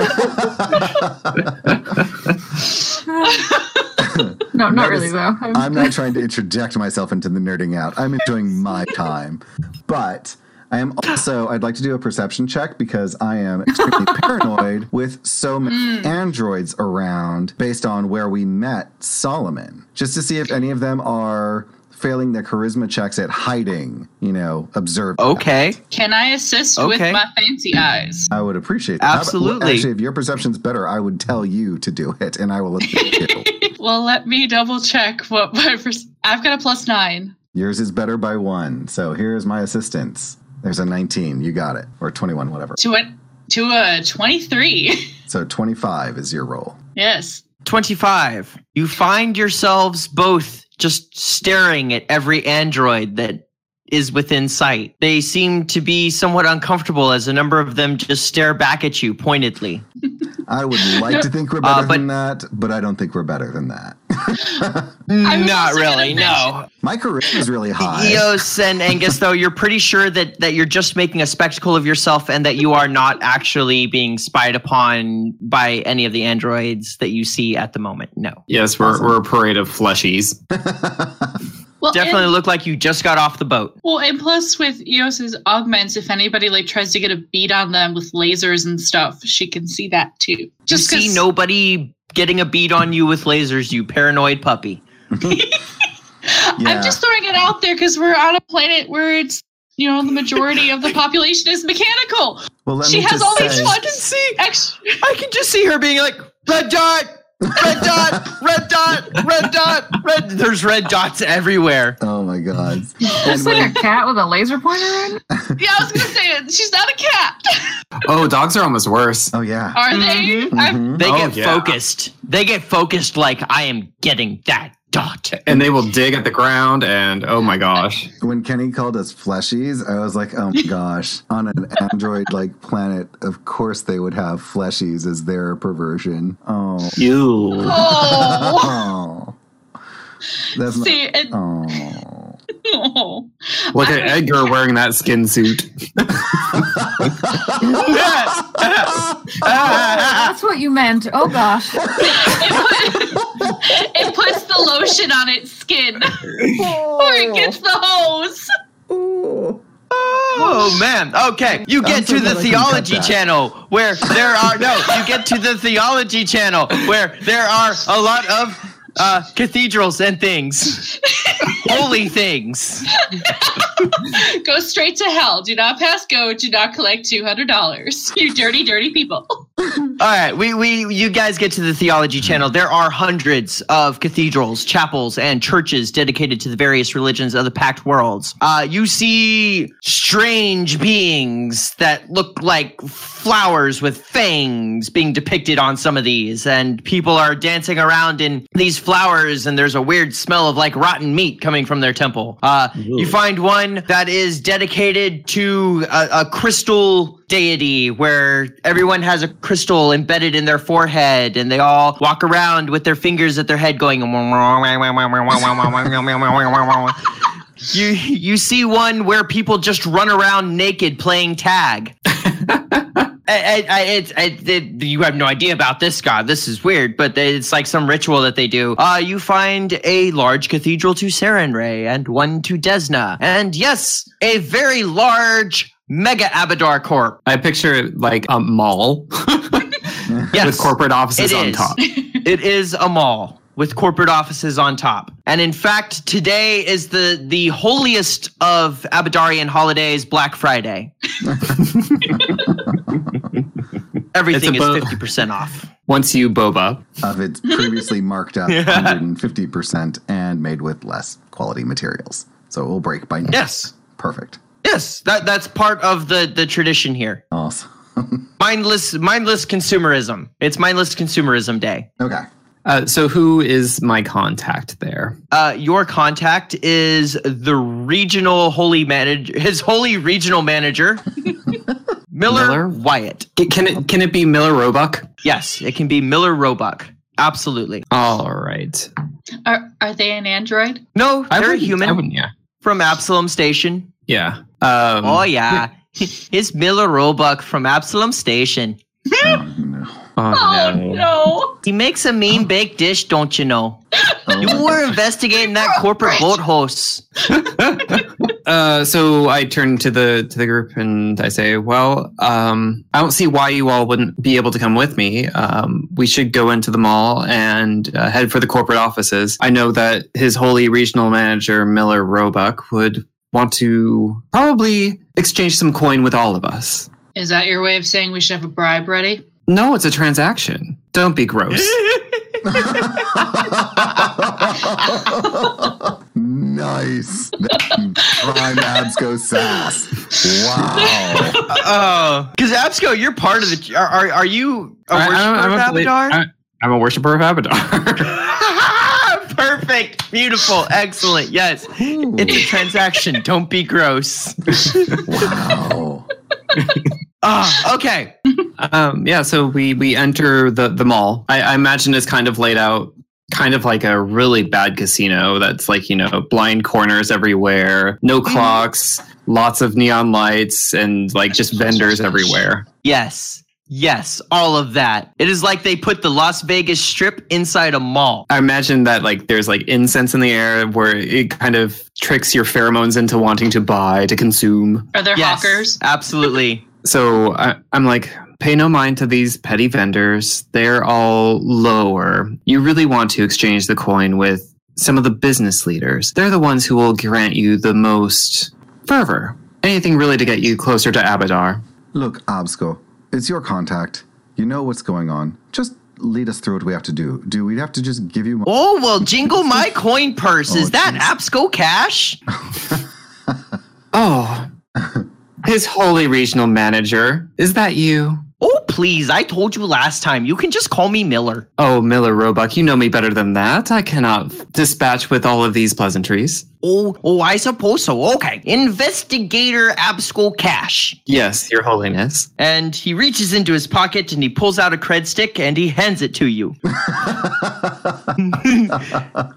Speaker 4: No, not
Speaker 2: That
Speaker 4: really,
Speaker 2: is-
Speaker 4: though.
Speaker 2: I'm not trying to interject myself into the nerding out. I'm enjoying my time. But I am also, I'd like to do a perception check because I am extremely paranoid with so many hmm. androids around based on where we met Solomon, just to see if any of them are failing their charisma checks at hiding, you know, observe.
Speaker 3: Okay.
Speaker 6: Can I assist with my fancy eyes?
Speaker 2: I would appreciate that. How about-
Speaker 3: Absolutely.
Speaker 2: actually, if your perception's better, I would tell you to do it and I will assist you.
Speaker 6: Well, let me double check what my pers- I've got a plus nine.
Speaker 2: Yours is better by one. So here's my assistance. There's a 19. You got it. Or 21, whatever.
Speaker 6: To a to a twenty-three.
Speaker 2: So 25 is your roll.
Speaker 6: yes.
Speaker 3: 25. You find yourselves both just staring at every android that is within sight. They seem to be somewhat uncomfortable as a number of them just stare back at you pointedly.
Speaker 2: I would like to think we're
Speaker 3: Uh,
Speaker 2: better
Speaker 3: but-
Speaker 2: than that, but I don't think we're better than that.
Speaker 3: Not really, no.
Speaker 2: My charisma is really high.
Speaker 3: Eos and Angus, though, you're pretty sure that, that you're just making a spectacle of yourself and that you are not actually being spied upon by any of the androids that you see at the moment. No.
Speaker 5: Yes, we're,
Speaker 2: Awesome.
Speaker 5: we're a parade of fleshies.
Speaker 6: Well,
Speaker 3: Definitely
Speaker 6: And,
Speaker 3: look like you just got off the boat.
Speaker 6: well, and plus with Eos's augments, if anybody like tries to get a beat on them with lasers and stuff, she can see that too. Just
Speaker 3: you see
Speaker 6: 'cause-
Speaker 3: nobody getting a beat on you with lasers, you paranoid puppy.
Speaker 2: Yeah.
Speaker 6: I'm just throwing it out there because we're on a planet where it's you know the majority of the population is mechanical.
Speaker 2: well, let
Speaker 6: she
Speaker 2: me
Speaker 6: has
Speaker 2: just
Speaker 6: all these
Speaker 2: say,
Speaker 6: fun
Speaker 3: see,
Speaker 6: extra.
Speaker 3: I can just see her being like, red dot, red dot, red dot, red dot, red. There's red dots everywhere.
Speaker 2: Oh my god.
Speaker 4: It's like a cat with a laser pointer in.
Speaker 6: Yeah, I was gonna say it. She's not a cat.
Speaker 5: Oh, dogs are almost worse.
Speaker 2: Oh yeah.
Speaker 6: Are they? I'm-
Speaker 2: Mhm.
Speaker 3: They
Speaker 5: Oh,
Speaker 3: get
Speaker 5: yeah.
Speaker 3: focused. They get focused like I am getting that dot.
Speaker 5: And they will dig at the ground, and oh my gosh.
Speaker 2: When Kenny called us fleshies, I was like, oh my gosh. On an android like planet, of course they would have fleshies as their perversion. Oh.
Speaker 5: You.
Speaker 6: Oh,
Speaker 2: Oh. That's not.
Speaker 6: see, and,
Speaker 2: Oh.
Speaker 6: oh.
Speaker 5: Look at Edgar wearing that skin suit.
Speaker 4: That's what you meant. Oh gosh.
Speaker 6: It, puts the lotion on its skin, or it gets the hose.
Speaker 3: Oh man. Okay. You get
Speaker 2: I'm
Speaker 3: to the
Speaker 2: glad I can cut
Speaker 3: theology channel where there are no, you get to the theology channel where there are a lot of uh cathedrals and things. Holy things.
Speaker 6: Go straight to hell. Do not pass go. Do not collect two hundred dollars. You dirty, dirty people.
Speaker 3: All right, we, we you guys get to the theology channel. There are hundreds of cathedrals, chapels, and churches dedicated to the various religions of the Pact Worlds. Uh, you see strange beings that look like flowers with fangs being depicted on some of these, and people are dancing around in these flowers, and there's a weird smell of like rotten meat coming from their temple. Uh, you find one that is dedicated to a, a crystal deity where everyone has a crystal embedded in their forehead and they all walk around with their fingers at their head going you you see one where people just run around naked playing tag I, I, I, it's I, it, you have no idea about this god. This is weird, but it's like some ritual that they do. Uh, you find a large cathedral to Sarenrae and one to Desna, and yes, a very large mega Abadar Corp.
Speaker 5: I picture it like a mall
Speaker 3: Yes,
Speaker 5: with corporate offices on
Speaker 3: is.
Speaker 5: top.
Speaker 3: it is a mall with corporate offices on top. And in fact, today is the the holiest of Abadarian holidays, Black Friday. Everything is
Speaker 5: It's a bo-
Speaker 3: fifty percent off.
Speaker 5: Once you boba.
Speaker 2: of its previously marked up 150% and made with less quality materials. So it will break by now.
Speaker 3: Yes,
Speaker 2: Perfect.
Speaker 3: yes, that that's part of the the tradition here.
Speaker 2: Awesome.
Speaker 3: Mindless mindless consumerism. It's mindless consumerism day.
Speaker 2: Okay.
Speaker 5: Uh, so who is my contact there?
Speaker 3: Uh, your contact is the regional holy manager, his holy regional manager, Miller,
Speaker 5: Miller?
Speaker 3: Wyatt.
Speaker 5: C- Can it can it be Miller Roebuck?
Speaker 3: Yes, it can be Miller Roebuck. Absolutely.
Speaker 5: All right.
Speaker 6: Are are they an android?
Speaker 3: No,
Speaker 5: I
Speaker 3: they're a human
Speaker 5: I yeah.
Speaker 3: from Absalom Station.
Speaker 5: Yeah. Um,
Speaker 3: oh yeah, it's Miller Roebuck from Absalom Station.
Speaker 2: Oh, no.
Speaker 5: Oh, no.
Speaker 6: no!
Speaker 3: He makes a mean baked dish, don't you know?
Speaker 2: Oh,
Speaker 3: You were investigating that corporate boat host.
Speaker 5: Uh, so I turn to the to the group and I say, "Well, um, I don't see why you all wouldn't be able to come with me. Um, we should go into the mall and uh, head for the corporate offices. I know that his holy regional manager Miller Roebuck would want to probably exchange some coin with all of us.
Speaker 6: Is that your way of saying we should have a bribe ready?
Speaker 5: No, it's a transaction. Don't be gross.
Speaker 2: nice. Prime Absco sass. Wow.
Speaker 3: Oh, because Absco, you're part of the. Are are, are you a
Speaker 5: I-
Speaker 3: worshiper
Speaker 5: I'm,
Speaker 3: of
Speaker 5: I'm a,
Speaker 3: Abadar?
Speaker 5: I- I'm a worshiper of Abadar.
Speaker 3: Perfect, beautiful, excellent. Yes,
Speaker 2: Ooh.
Speaker 3: it's a transaction. Don't be gross.
Speaker 2: wow.
Speaker 3: Ah, okay.
Speaker 5: Um, yeah, so we we enter the the mall. I, I imagine it's kind of laid out, kind of like a really bad casino. That's like you know blind corners everywhere, no clocks, lots of neon lights, and like just vendors everywhere.
Speaker 3: Yes, yes, all of that. It is like they put the Las Vegas Strip inside a mall.
Speaker 5: I imagine that like there's like incense in the air where it kind of tricks your pheromones into wanting to buy to consume.
Speaker 6: Are there
Speaker 3: Yes,
Speaker 6: hawkers?
Speaker 3: absolutely.
Speaker 5: So I, I'm like, pay no mind to these petty vendors. They're all lower. You really want to exchange the coin with some of the business leaders. They're the ones who will grant you the most fervor. Anything really to get you closer to Abadar.
Speaker 2: Look, Absco, it's your contact. You know what's going on. Just lead us through what we have to do. Do we have to just give you? Mo-
Speaker 3: Oh well, jingle my oh, coin purse.
Speaker 2: Oh,
Speaker 3: is that. Absco cash?
Speaker 5: Oh, his holy regional manager. Is that you?
Speaker 3: Oh please, I told you last time. You can just call me Miller.
Speaker 5: Oh, Miller Roebuck, you know me better than that. I cannot dispatch with all of these pleasantries.
Speaker 3: Oh, oh, I suppose so. Okay, investigator Absco cash.
Speaker 5: Yes, Your Holiness.
Speaker 3: And he reaches into his pocket and he pulls out a cred stick and he hands it to you. and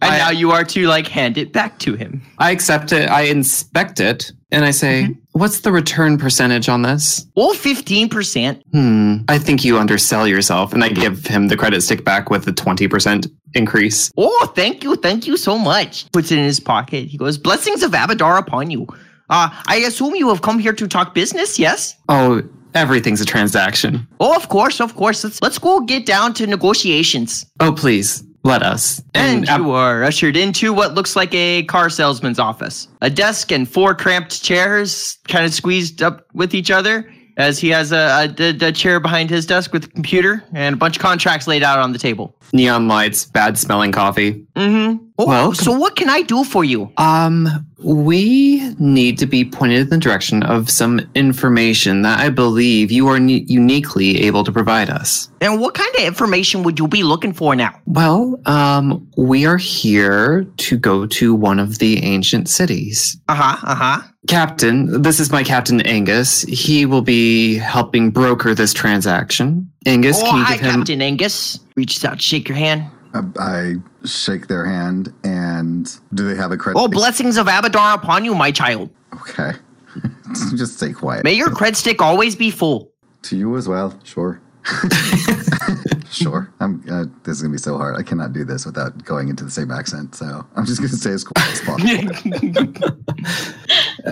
Speaker 3: now you are to like hand it back to him.
Speaker 5: I accept it. I inspect it, and I say, "What's the return percentage on this?"
Speaker 3: Oh, 15%.
Speaker 5: Hmm. I think you undersell yourself, and I give him the credit stick back with a twenty percent increase.
Speaker 3: Oh, thank you, thank you so much. Puts it in his pocket. He goes, Blessings of Abadar upon you. Uh, I assume you have come here to talk business, yes?
Speaker 5: Oh, everything's a transaction.
Speaker 3: Oh, of course, of course. Let's let's go get down to negotiations.
Speaker 5: Oh, please let us.
Speaker 3: And you are ushered into what looks like a car salesman's office. A desk and four cramped chairs kind of squeezed up with each other as he has a, a, a- chair behind his desk with a computer and a bunch of contracts laid out on the table.
Speaker 5: neon lights, bad smelling coffee.
Speaker 3: Mm-hmm. Oh,
Speaker 5: Well,
Speaker 3: so what can I do for you?
Speaker 5: Um, we need to be pointed in the direction of some information that I believe you are ne- uniquely able to provide us.
Speaker 3: And what kind of information would you be looking for now?
Speaker 5: Well, um, we are here to go to one of the ancient cities.
Speaker 3: Uh-huh, uh-huh.
Speaker 5: Captain, this is my captain Angus. He will be helping broker this transaction. Angus,
Speaker 3: oh,
Speaker 5: can you oh,
Speaker 3: hi,
Speaker 5: give him?
Speaker 3: Captain Angus. Reaches out, shake your hand.
Speaker 2: I, I shake their hand, and do they have a credit?
Speaker 3: Oh, blessings of Abadar upon you, my child.
Speaker 2: Okay. just stay quiet.
Speaker 3: May your cred stick always be full.
Speaker 2: To you as well. Sure. sure. I'm. Uh, this is gonna be so hard. I cannot do this without going into the same accent. So I'm just gonna say as quiet as possible.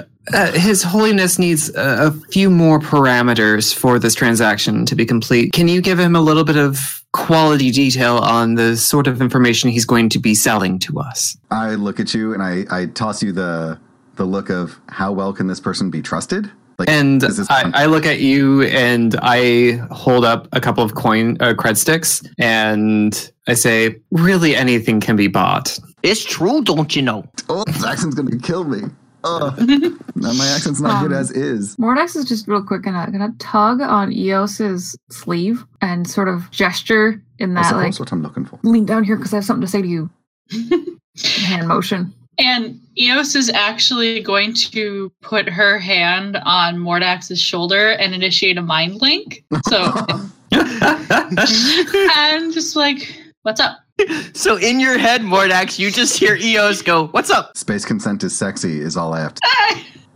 Speaker 5: Uh, His Holiness needs a, a few more parameters for this transaction to be complete. Can you give him a little bit of quality detail on the sort of information he's going to be selling to us?
Speaker 2: I look at you and I, I toss you the the look of how well can this person be trusted? Like,
Speaker 5: And I, I look at you and I hold up a couple of coin uh, cred sticks and I say, really anything can be bought.
Speaker 3: It's true, don't you know?
Speaker 2: oh, this accent's gonna kill me. Oh, now my accent's not good
Speaker 4: Um,
Speaker 2: as is.
Speaker 4: Mordax is just real quick gonna gonna tug on Eos's sleeve and sort of gesture in that
Speaker 2: suppose
Speaker 4: like
Speaker 2: what I'm looking for.
Speaker 4: lean down here because I have something to say to you. Hand motion.
Speaker 6: And Eos is actually going to put her hand on Mordax's shoulder and initiate a mind link. So, and just like, what's up?
Speaker 3: so in your head, Mordax, you just hear Eos go, "What's up?"
Speaker 2: Space consent is sexy is all I have to.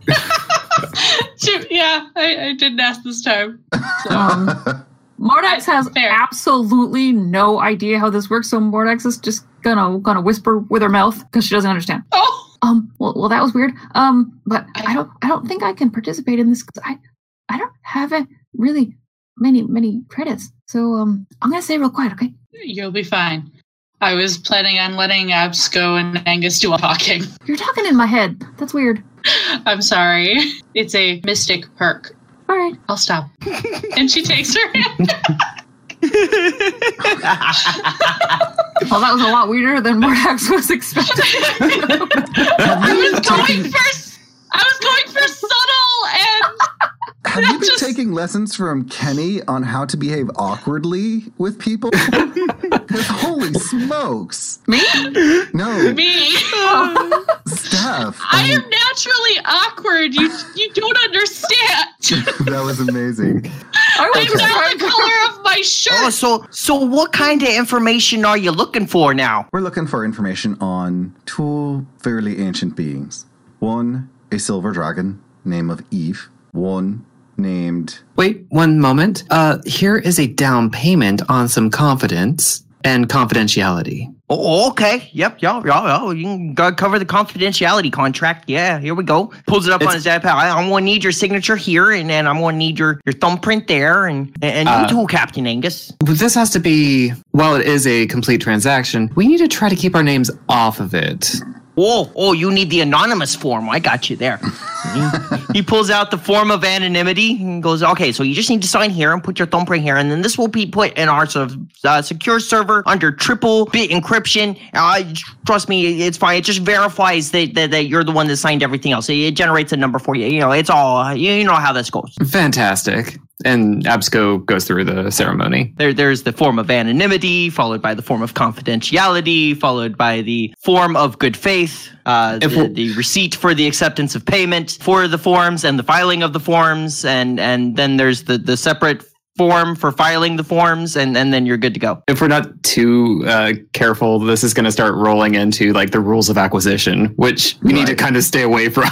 Speaker 6: Shoot, yeah, I, I didn't ask this time.
Speaker 4: Um, Mordax has
Speaker 6: Fair.
Speaker 4: absolutely no idea how this works, so Mordax is just gonna gonna whisper with her mouth because she doesn't understand.
Speaker 6: Oh,
Speaker 4: Um, well, well, that was weird. Um, but I don't, I don't think I can participate in this because I, I don't have a really many, many credits. So, um, I'm gonna say real quiet, okay?
Speaker 6: you'll be fine. I was planning on letting Absco and Angus do all talking.
Speaker 4: You're talking in my head. That's weird.
Speaker 6: I'm sorry. It's a mystic perk.
Speaker 4: All right.
Speaker 6: I'll stop. and she takes her hand.
Speaker 4: Well, that was a lot weirder than Mordax was expecting.
Speaker 6: I was going for s- I was going for subtle and
Speaker 2: Have you been
Speaker 6: Just-
Speaker 2: taking lessons from Kenny on how to behave awkwardly with people? 'Cause holy smokes!
Speaker 4: Me?
Speaker 2: No,
Speaker 6: me.
Speaker 2: Steph.
Speaker 6: I
Speaker 2: um,
Speaker 6: am naturally awkward. You you don't understand.
Speaker 2: that was amazing.
Speaker 4: I was
Speaker 6: I'm
Speaker 4: just
Speaker 6: not
Speaker 4: trying
Speaker 6: the color of my shirt.
Speaker 3: oh, so so what kind of information are you looking for now?
Speaker 2: We're looking for information on two fairly ancient beings. One, a silver dragon, name of Eve. One named
Speaker 5: Wait one moment. Uh, here is a down payment on some confidence and confidentiality.
Speaker 3: Oh, okay. Yep. Yeah. yeah. You can go cover the confidentiality contract. Yeah. Here we go. Pulls it up on his iPad. I, I'm going to need your signature here, and then I'm going to need your, your thumbprint there, and and
Speaker 5: Uh,
Speaker 3: you too, Captain Angus.
Speaker 5: This has to be, while it is a complete transaction, we need to try to keep our names off of it.
Speaker 3: Oh, oh, you need the anonymous form. I got you there. he, pulls out the form of anonymity and goes, okay, so you just need to sign here and put your thumbprint here, and then this will be put in our uh, secure server under triple bit encryption. Uh, trust me, it's fine. It just verifies that, that, that you're the one that signed everything else. It generates a number for you. You know, it's all, you know how this goes.
Speaker 5: Fantastic. And Absco goes through the ceremony.
Speaker 3: There, there's the form of anonymity, followed by the form of confidentiality, followed by the form of good faith, uh, the, the receipt for the acceptance of payment for the forms and the filing of the forms, and and then there's the the separate form for filing the forms, and and then you're good to go.
Speaker 5: If we're not too uh, careful, this is going to start rolling into like the rules of acquisition, which we need to kind of stay away from.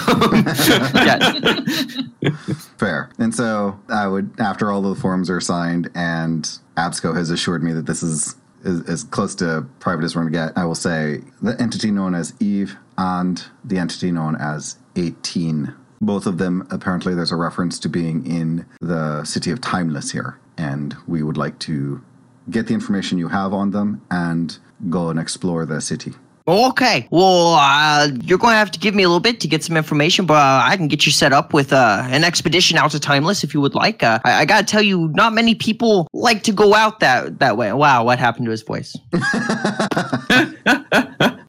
Speaker 2: Fair. And so I would, after all the forms are signed and Absco has assured me that this is, is as close to private as we're going to get, I will say the entity known as Eve and the entity known as 18. Both of them, apparently, there's a reference to being in the city of Timeless here. And we would like to get the information you have on them and go and explore the city.
Speaker 3: Okay. Well, uh, you're going to have to give me a little bit to get some information, but uh, I can get you set up with uh, an expedition out to Timeless if you would like. Uh, I, I got to tell you, not many people like to go out that that way. Wow, what happened to his voice?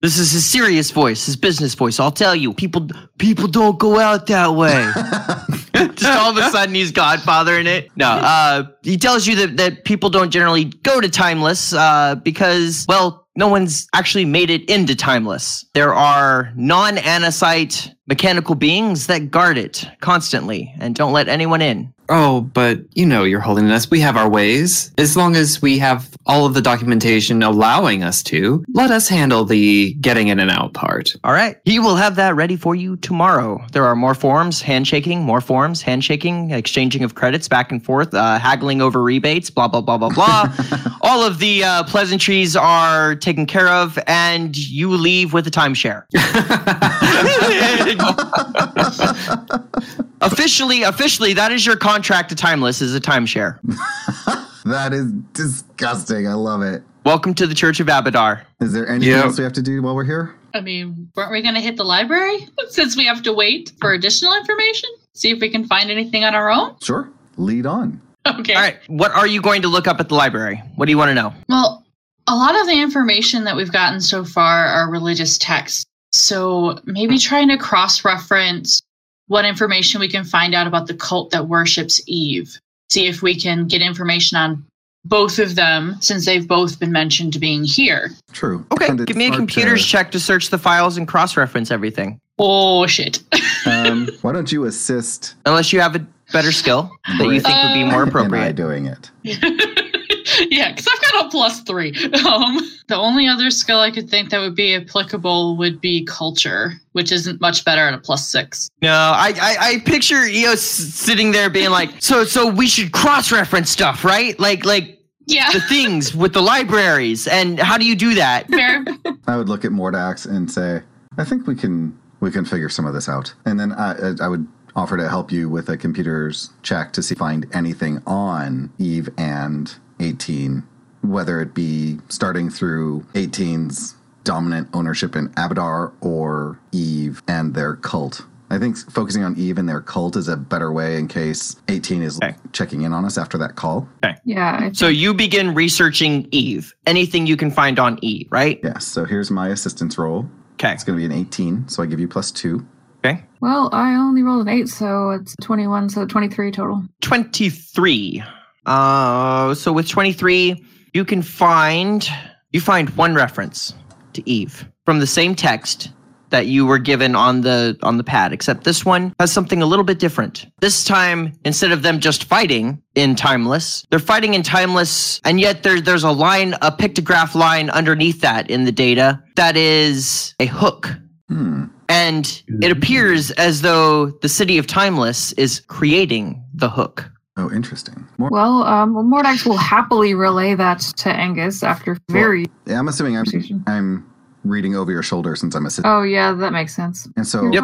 Speaker 3: this is his serious voice, his business voice. I'll tell you, people people don't go out that way. Just all of a sudden he's godfathering it. No, uh, he tells you that, that people don't generally go to Timeless uh, because, well, no one's actually made it into Timeless. There are non anacite mechanical beings that guard it constantly and don't let anyone in.
Speaker 5: Oh, but you know, Your Holiness, we have our ways. As long as we have all of the documentation allowing us to, let us handle the getting in and out part.
Speaker 3: All right. He will have that ready for you tomorrow. There are more forms, handshaking, more forms, handshaking, exchanging of credits back and forth, uh, haggling over rebates, blah, blah, blah, blah, blah. All of the uh, pleasantries are taken care of, and you leave with a timeshare. officially, officially, that is your contract to Timeless is a timeshare.
Speaker 2: That is disgusting. I love it.
Speaker 3: Welcome to the Church of Abadar.
Speaker 2: Is there anything
Speaker 5: Yeah.
Speaker 2: else we have to do while we're here?
Speaker 6: I mean, weren't we going to hit the library since we have to wait for additional information? See if we can find anything on our own?
Speaker 2: Sure. Lead on.
Speaker 6: Okay.
Speaker 3: All right. What are you going to look up at the library? What do you want to know?
Speaker 6: Well, a lot of the information that we've gotten so far are religious texts. So maybe trying to cross reference what information we can find out about the cult that worships Eve. See if we can get information on both of them since they've both been mentioned being here.
Speaker 2: True.
Speaker 3: Okay,
Speaker 2: And it's
Speaker 3: give me a computer's
Speaker 2: to-
Speaker 3: check to search the files and cross-reference everything.
Speaker 6: Oh shit.
Speaker 2: um, why don't you assist
Speaker 3: Unless you have a better skill that you think would be more
Speaker 2: in I doing it?
Speaker 6: yeah, because I've got a plus three. Um, the only other skill I could think that would be applicable would be culture, which isn't much better at a plus six.
Speaker 3: No, I, I I picture Eos sitting there being like, so so we should cross-reference stuff, right? Like like
Speaker 6: Yeah,
Speaker 3: the things with the libraries, and how do you do that?
Speaker 6: fair.
Speaker 2: I would look at Mordax and say, I think we can we can figure some of this out. And then I, I would offer to help you with a computer's check to see find anything on Eve and 18, whether it be starting through 18's dominant ownership in Abadar or Eve and their cult. I think focusing on Eve and their cult is a better way in case 18 is
Speaker 3: Okay.
Speaker 2: checking in on us after that call. Okay.
Speaker 4: Yeah. I
Speaker 3: So you begin researching Eve. Anything you can find on Eve, right?
Speaker 2: Yes, so here's my assistance roll.
Speaker 3: Okay.
Speaker 2: It's going to be an 18, so I give you plus two.
Speaker 3: Okay.
Speaker 4: Well, I only rolled an eight, so it's 21, so 23 total.
Speaker 3: 23. Uh, so with 23, you can find you find one reference to Eve from the same text that you were given on the on the pad, except this one has something a little bit different. This time, instead of them just fighting in Timeless, they're fighting in Timeless, and yet there, there's a line, a pictograph line underneath that in the data that is a hook.
Speaker 2: Hmm.
Speaker 3: And it appears as though the city of Timeless is creating the hook.
Speaker 2: Oh, interesting. More,
Speaker 4: Well, um, well, Mordax will happily relay that to Angus after very.
Speaker 2: yeah, I'm assuming I'm I'm reading over your shoulder since I'm a assistant.
Speaker 4: Oh, yeah, that makes sense.
Speaker 2: and so,
Speaker 3: Yep.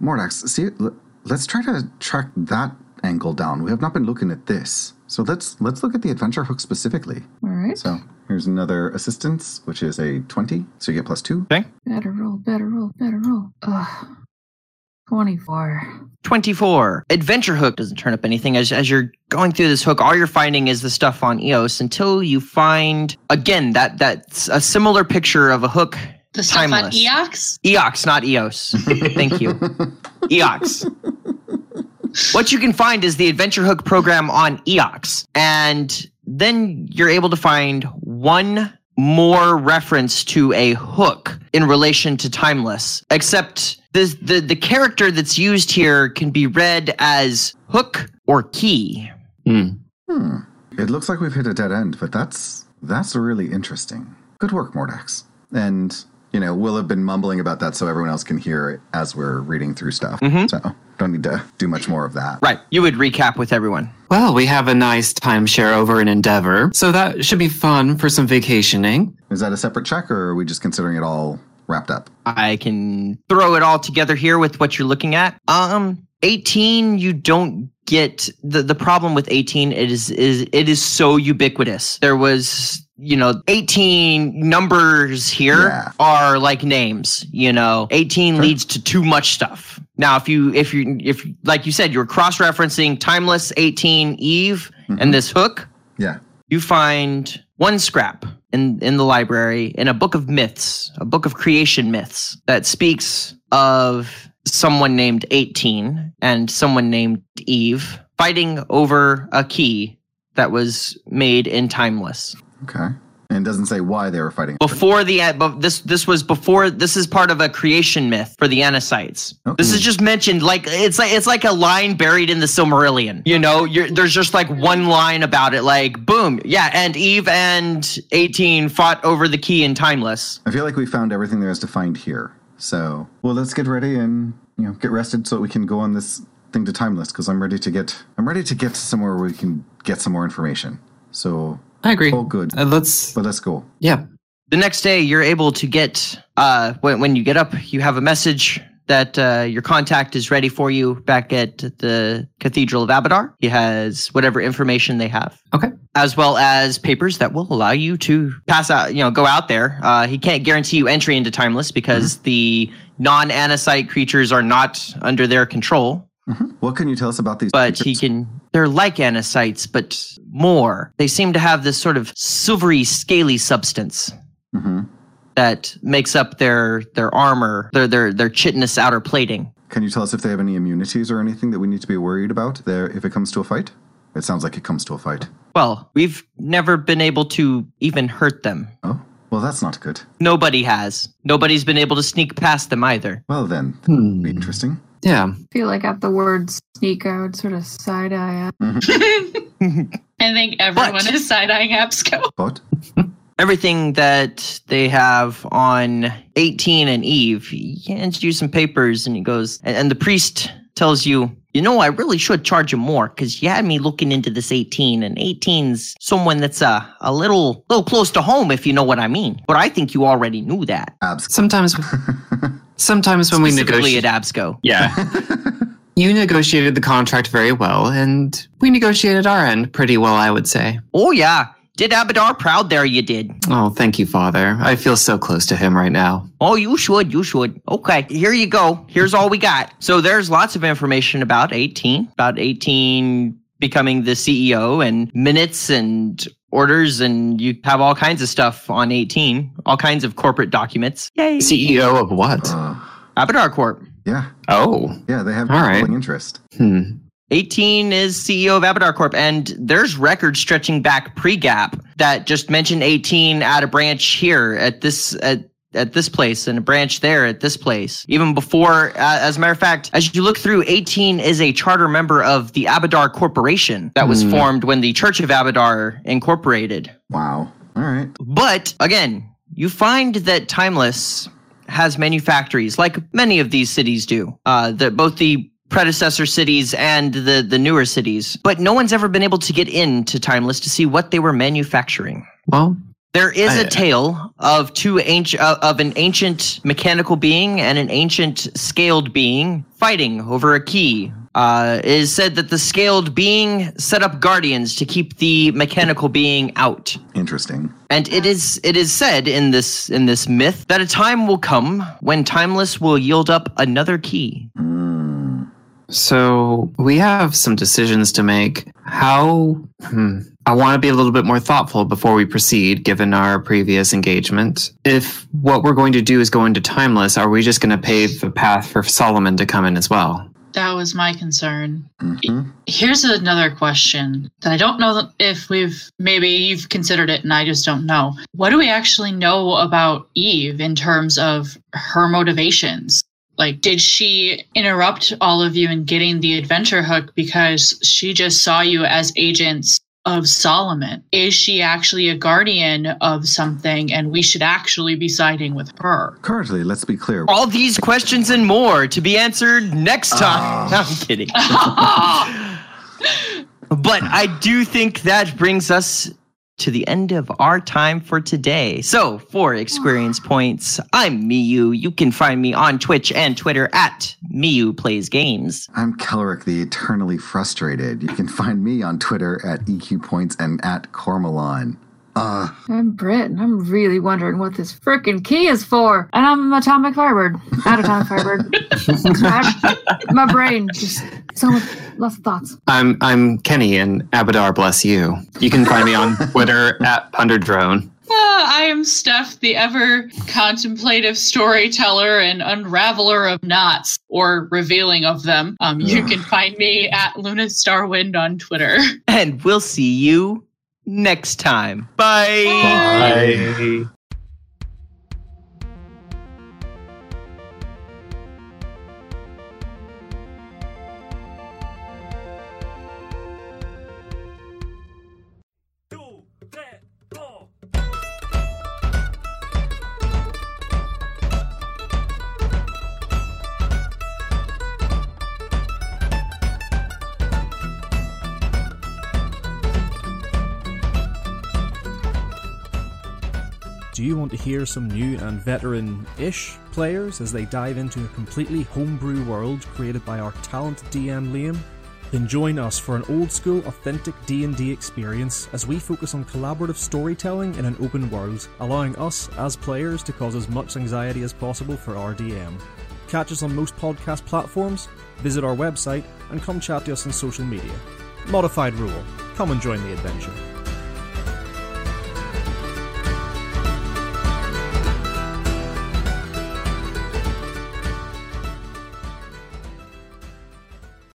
Speaker 2: Mordax, see, let's try to track that angle down. We have not been looking at this, so let's let's look at the adventure hook specifically.
Speaker 4: all right.
Speaker 2: So here's another assistance, which is a twenty, so you get plus two. Okay.
Speaker 4: Better roll, better roll, better roll. Ugh. 24.
Speaker 3: 24. Adventure Hook doesn't turn up anything. As, as you're going through this hook, all you're finding is the stuff on EOS until you find, again, that that's a similar picture of a hook.
Speaker 6: The stuff on
Speaker 3: Timeless.
Speaker 6: Eox.
Speaker 3: EOX, not EOS. Thank you. EOX. What you can find is the Adventure Hook program on EOX. And then you're able to find one more reference to a hook in relation to Timeless. Except the, the, the character that's used here can be read as hook or key.
Speaker 5: Hmm.
Speaker 2: Hmm. It looks like we've hit a dead end, but that's that's really interesting. Good work, Mordax. And you know, we'll have been mumbling about that so everyone else can hear it as we're reading through stuff.
Speaker 3: Mhm.
Speaker 2: So don't need to do much more of that.
Speaker 3: Right. You would recap with everyone.
Speaker 5: Well, we have a nice timeshare over in Endeavor, so that should be fun for some vacationing.
Speaker 2: Is that a separate check, or are we just considering it all wrapped up?
Speaker 3: I can throw it all together here with what you're looking at. Um, 18, you don't get the the problem with 18 it is is it is so ubiquitous. There was you know 18 numbers here
Speaker 2: Yeah.
Speaker 3: are like names you know 18
Speaker 2: Sure.
Speaker 3: leads to too much stuff now if you if you if like you said you're cross-referencing timeless 18 eve
Speaker 2: Mhm.
Speaker 3: and this hook
Speaker 2: Yeah.
Speaker 3: you find one scrap in in the library in a book of myths, a book of creation myths that speaks of someone named 18 and someone named Eve fighting over a key that was made in timeless.
Speaker 2: Okay. And doesn't say why they were fighting.
Speaker 3: Before the uh, but this this was before this is part of a creation myth for the Anacites.
Speaker 2: Oh.
Speaker 3: This is just mentioned like it's like it's like a line buried in the Silmarillion. You know, you're, there's just like one line about it, like boom, yeah. And Eve and 18 fought over the key in Timeless.
Speaker 2: I feel like we found everything there is to find here. So, well, let's get ready and you know get rested so that we can go on this thing to timeless because I'm ready to get I'm ready to get somewhere where we can get some more information. So,
Speaker 5: I agree.
Speaker 2: all good.
Speaker 5: Uh, let's,
Speaker 2: But let's go.
Speaker 5: yeah.
Speaker 3: The next day, you're able to get uh, when when you get up, you have a message that uh, your contact is ready for you back at the Cathedral of Abadar. He has whatever information they have.
Speaker 5: Okay.
Speaker 3: as well as papers that will allow you to pass out, you know, go out there. Uh, he can't guarantee you entry into Timeless because the non-anacite creatures are not under their control.
Speaker 2: Mhm. What can you tell us about these?
Speaker 3: But he can, they're like anacites, but more. They seem to have this sort of silvery, scaly substance
Speaker 2: Mhm.
Speaker 3: that makes up their, their armor, their, their, their chitinous outer plating.
Speaker 2: Can you tell us if they have any immunities or anything that we need to be worried about there if it comes to a fight? It sounds like it comes to a fight.
Speaker 3: Well, we've never been able to even hurt them.
Speaker 2: Oh, well, that's not good.
Speaker 3: Nobody has. Nobody's been able to sneak past them either.
Speaker 2: Well, then,
Speaker 5: Hmm.
Speaker 2: be interesting.
Speaker 5: Yeah.
Speaker 4: I feel like at the word sneak, I would sort of side eye.
Speaker 2: Mhm.
Speaker 6: I think everyone
Speaker 3: But-
Speaker 6: is side eyeing Absco.
Speaker 2: But
Speaker 3: Everything that they have on 18 and Eve, he hands you some papers and he goes, and, and the priest tells you, you know, I really should charge you more because you had me looking into this 18, and 18's someone that's uh, a little, little close to home, if you know what I mean. But I think you already knew that.
Speaker 2: abs.
Speaker 5: Sometimes, sometimes when we
Speaker 3: Specifically
Speaker 5: negotiate,
Speaker 3: at Absco.
Speaker 5: yeah, you negotiated the contract very well, and we negotiated our end pretty well, I would say.
Speaker 3: Oh, yeah. Did Abadar proud there, you did.
Speaker 5: Oh, thank you, Father. I feel so close to him right now.
Speaker 3: Oh, you should. You should. Okay, here you go. Here's all we got. So there's lots of information about 18, about 18 becoming the CEO and minutes and orders, and you have all kinds of stuff on 18, all kinds of corporate documents. Yay.
Speaker 5: CEO of what?
Speaker 2: Uh,
Speaker 3: Abadar Corp.
Speaker 2: yeah,
Speaker 5: Oh,
Speaker 2: yeah, they have
Speaker 5: All right.
Speaker 2: interest.
Speaker 5: hmm.
Speaker 3: 18 is CEO of Abadar Corp, and there's records stretching back pre-gap that just mention 18 at a branch here at this at at this place and a branch there at this place. Even before, uh, as a matter of fact, as you look through, 18 is a charter member of the Abadar Corporation that was
Speaker 5: Hmm.
Speaker 3: formed when the Church of Abadar incorporated.
Speaker 2: Wow. All right.
Speaker 3: But again, you find that Timeless has manufactories, like many of these cities do. Uh, the, both the predecessor cities and the, the newer cities. But no one's ever been able to get into Timeless to see what they were manufacturing.
Speaker 5: Well,
Speaker 3: There is a tale of two ancient uh, of an ancient mechanical being and an ancient scaled being fighting over a key. Uh, it is said that the scaled being set up guardians to keep the mechanical being out.
Speaker 2: Interesting.
Speaker 3: And it is it is said in this in this myth that a time will come when Timeless will yield up another key.
Speaker 2: Mm.
Speaker 5: So we have some decisions to make. How hmm, I want to be a little bit more thoughtful before we proceed, given our previous engagement. If what we're going to do is go into timeless, are we just going to pave the path for Solomon to come in as well?
Speaker 6: That was my concern.
Speaker 2: hmm
Speaker 6: Here's another question that I don't know if we've maybe you've considered it and I just don't know. What do we actually know about Eve in terms of her motivations? Like, did she interrupt all of you in getting the adventure hook because she just saw you as agents of Solomon? Is she actually a guardian of something and we should actually be siding with her?
Speaker 2: Currently, let's be clear.
Speaker 3: All these questions and more to be answered next ah. time. No, I'm kidding. but I do think that brings us to the end of our time for today. So, for experience points, I'm Miyu. You can find me on Twitch and Twitter at Miyu Plays Games.
Speaker 2: I'm Kelric, the eternally frustrated. You can find me on Twitter at EQ Points and at Cormalon. Uh,
Speaker 4: I'm Brit, and I'm really wondering what this frickin' key is for. And I'm Atomic Firebird. At Atomic Firebird. I- my brain just so much, lots of thoughts.
Speaker 5: I'm I'm Kenny and Abadar bless you. You can find me on Twitter at Punderdrone.
Speaker 6: Ah, I am Steph, the ever contemplative storyteller and unraveler of knots or revealing of them. Um, you can find me at Luna Starwind on Twitter.
Speaker 3: And we'll see you next time. Bye.
Speaker 7: Do you want to hear some new and veteran-ish players as they dive into a completely homebrew world created by our talented DM Liam? Then join us for an old-school, authentic D&D experience as we focus on collaborative storytelling in an open world, allowing us as players to cause as much anxiety as possible for our DM. Catch us on most podcast platforms, visit our website, and come chat to us on social media. Modified Rule. Come and join the adventure.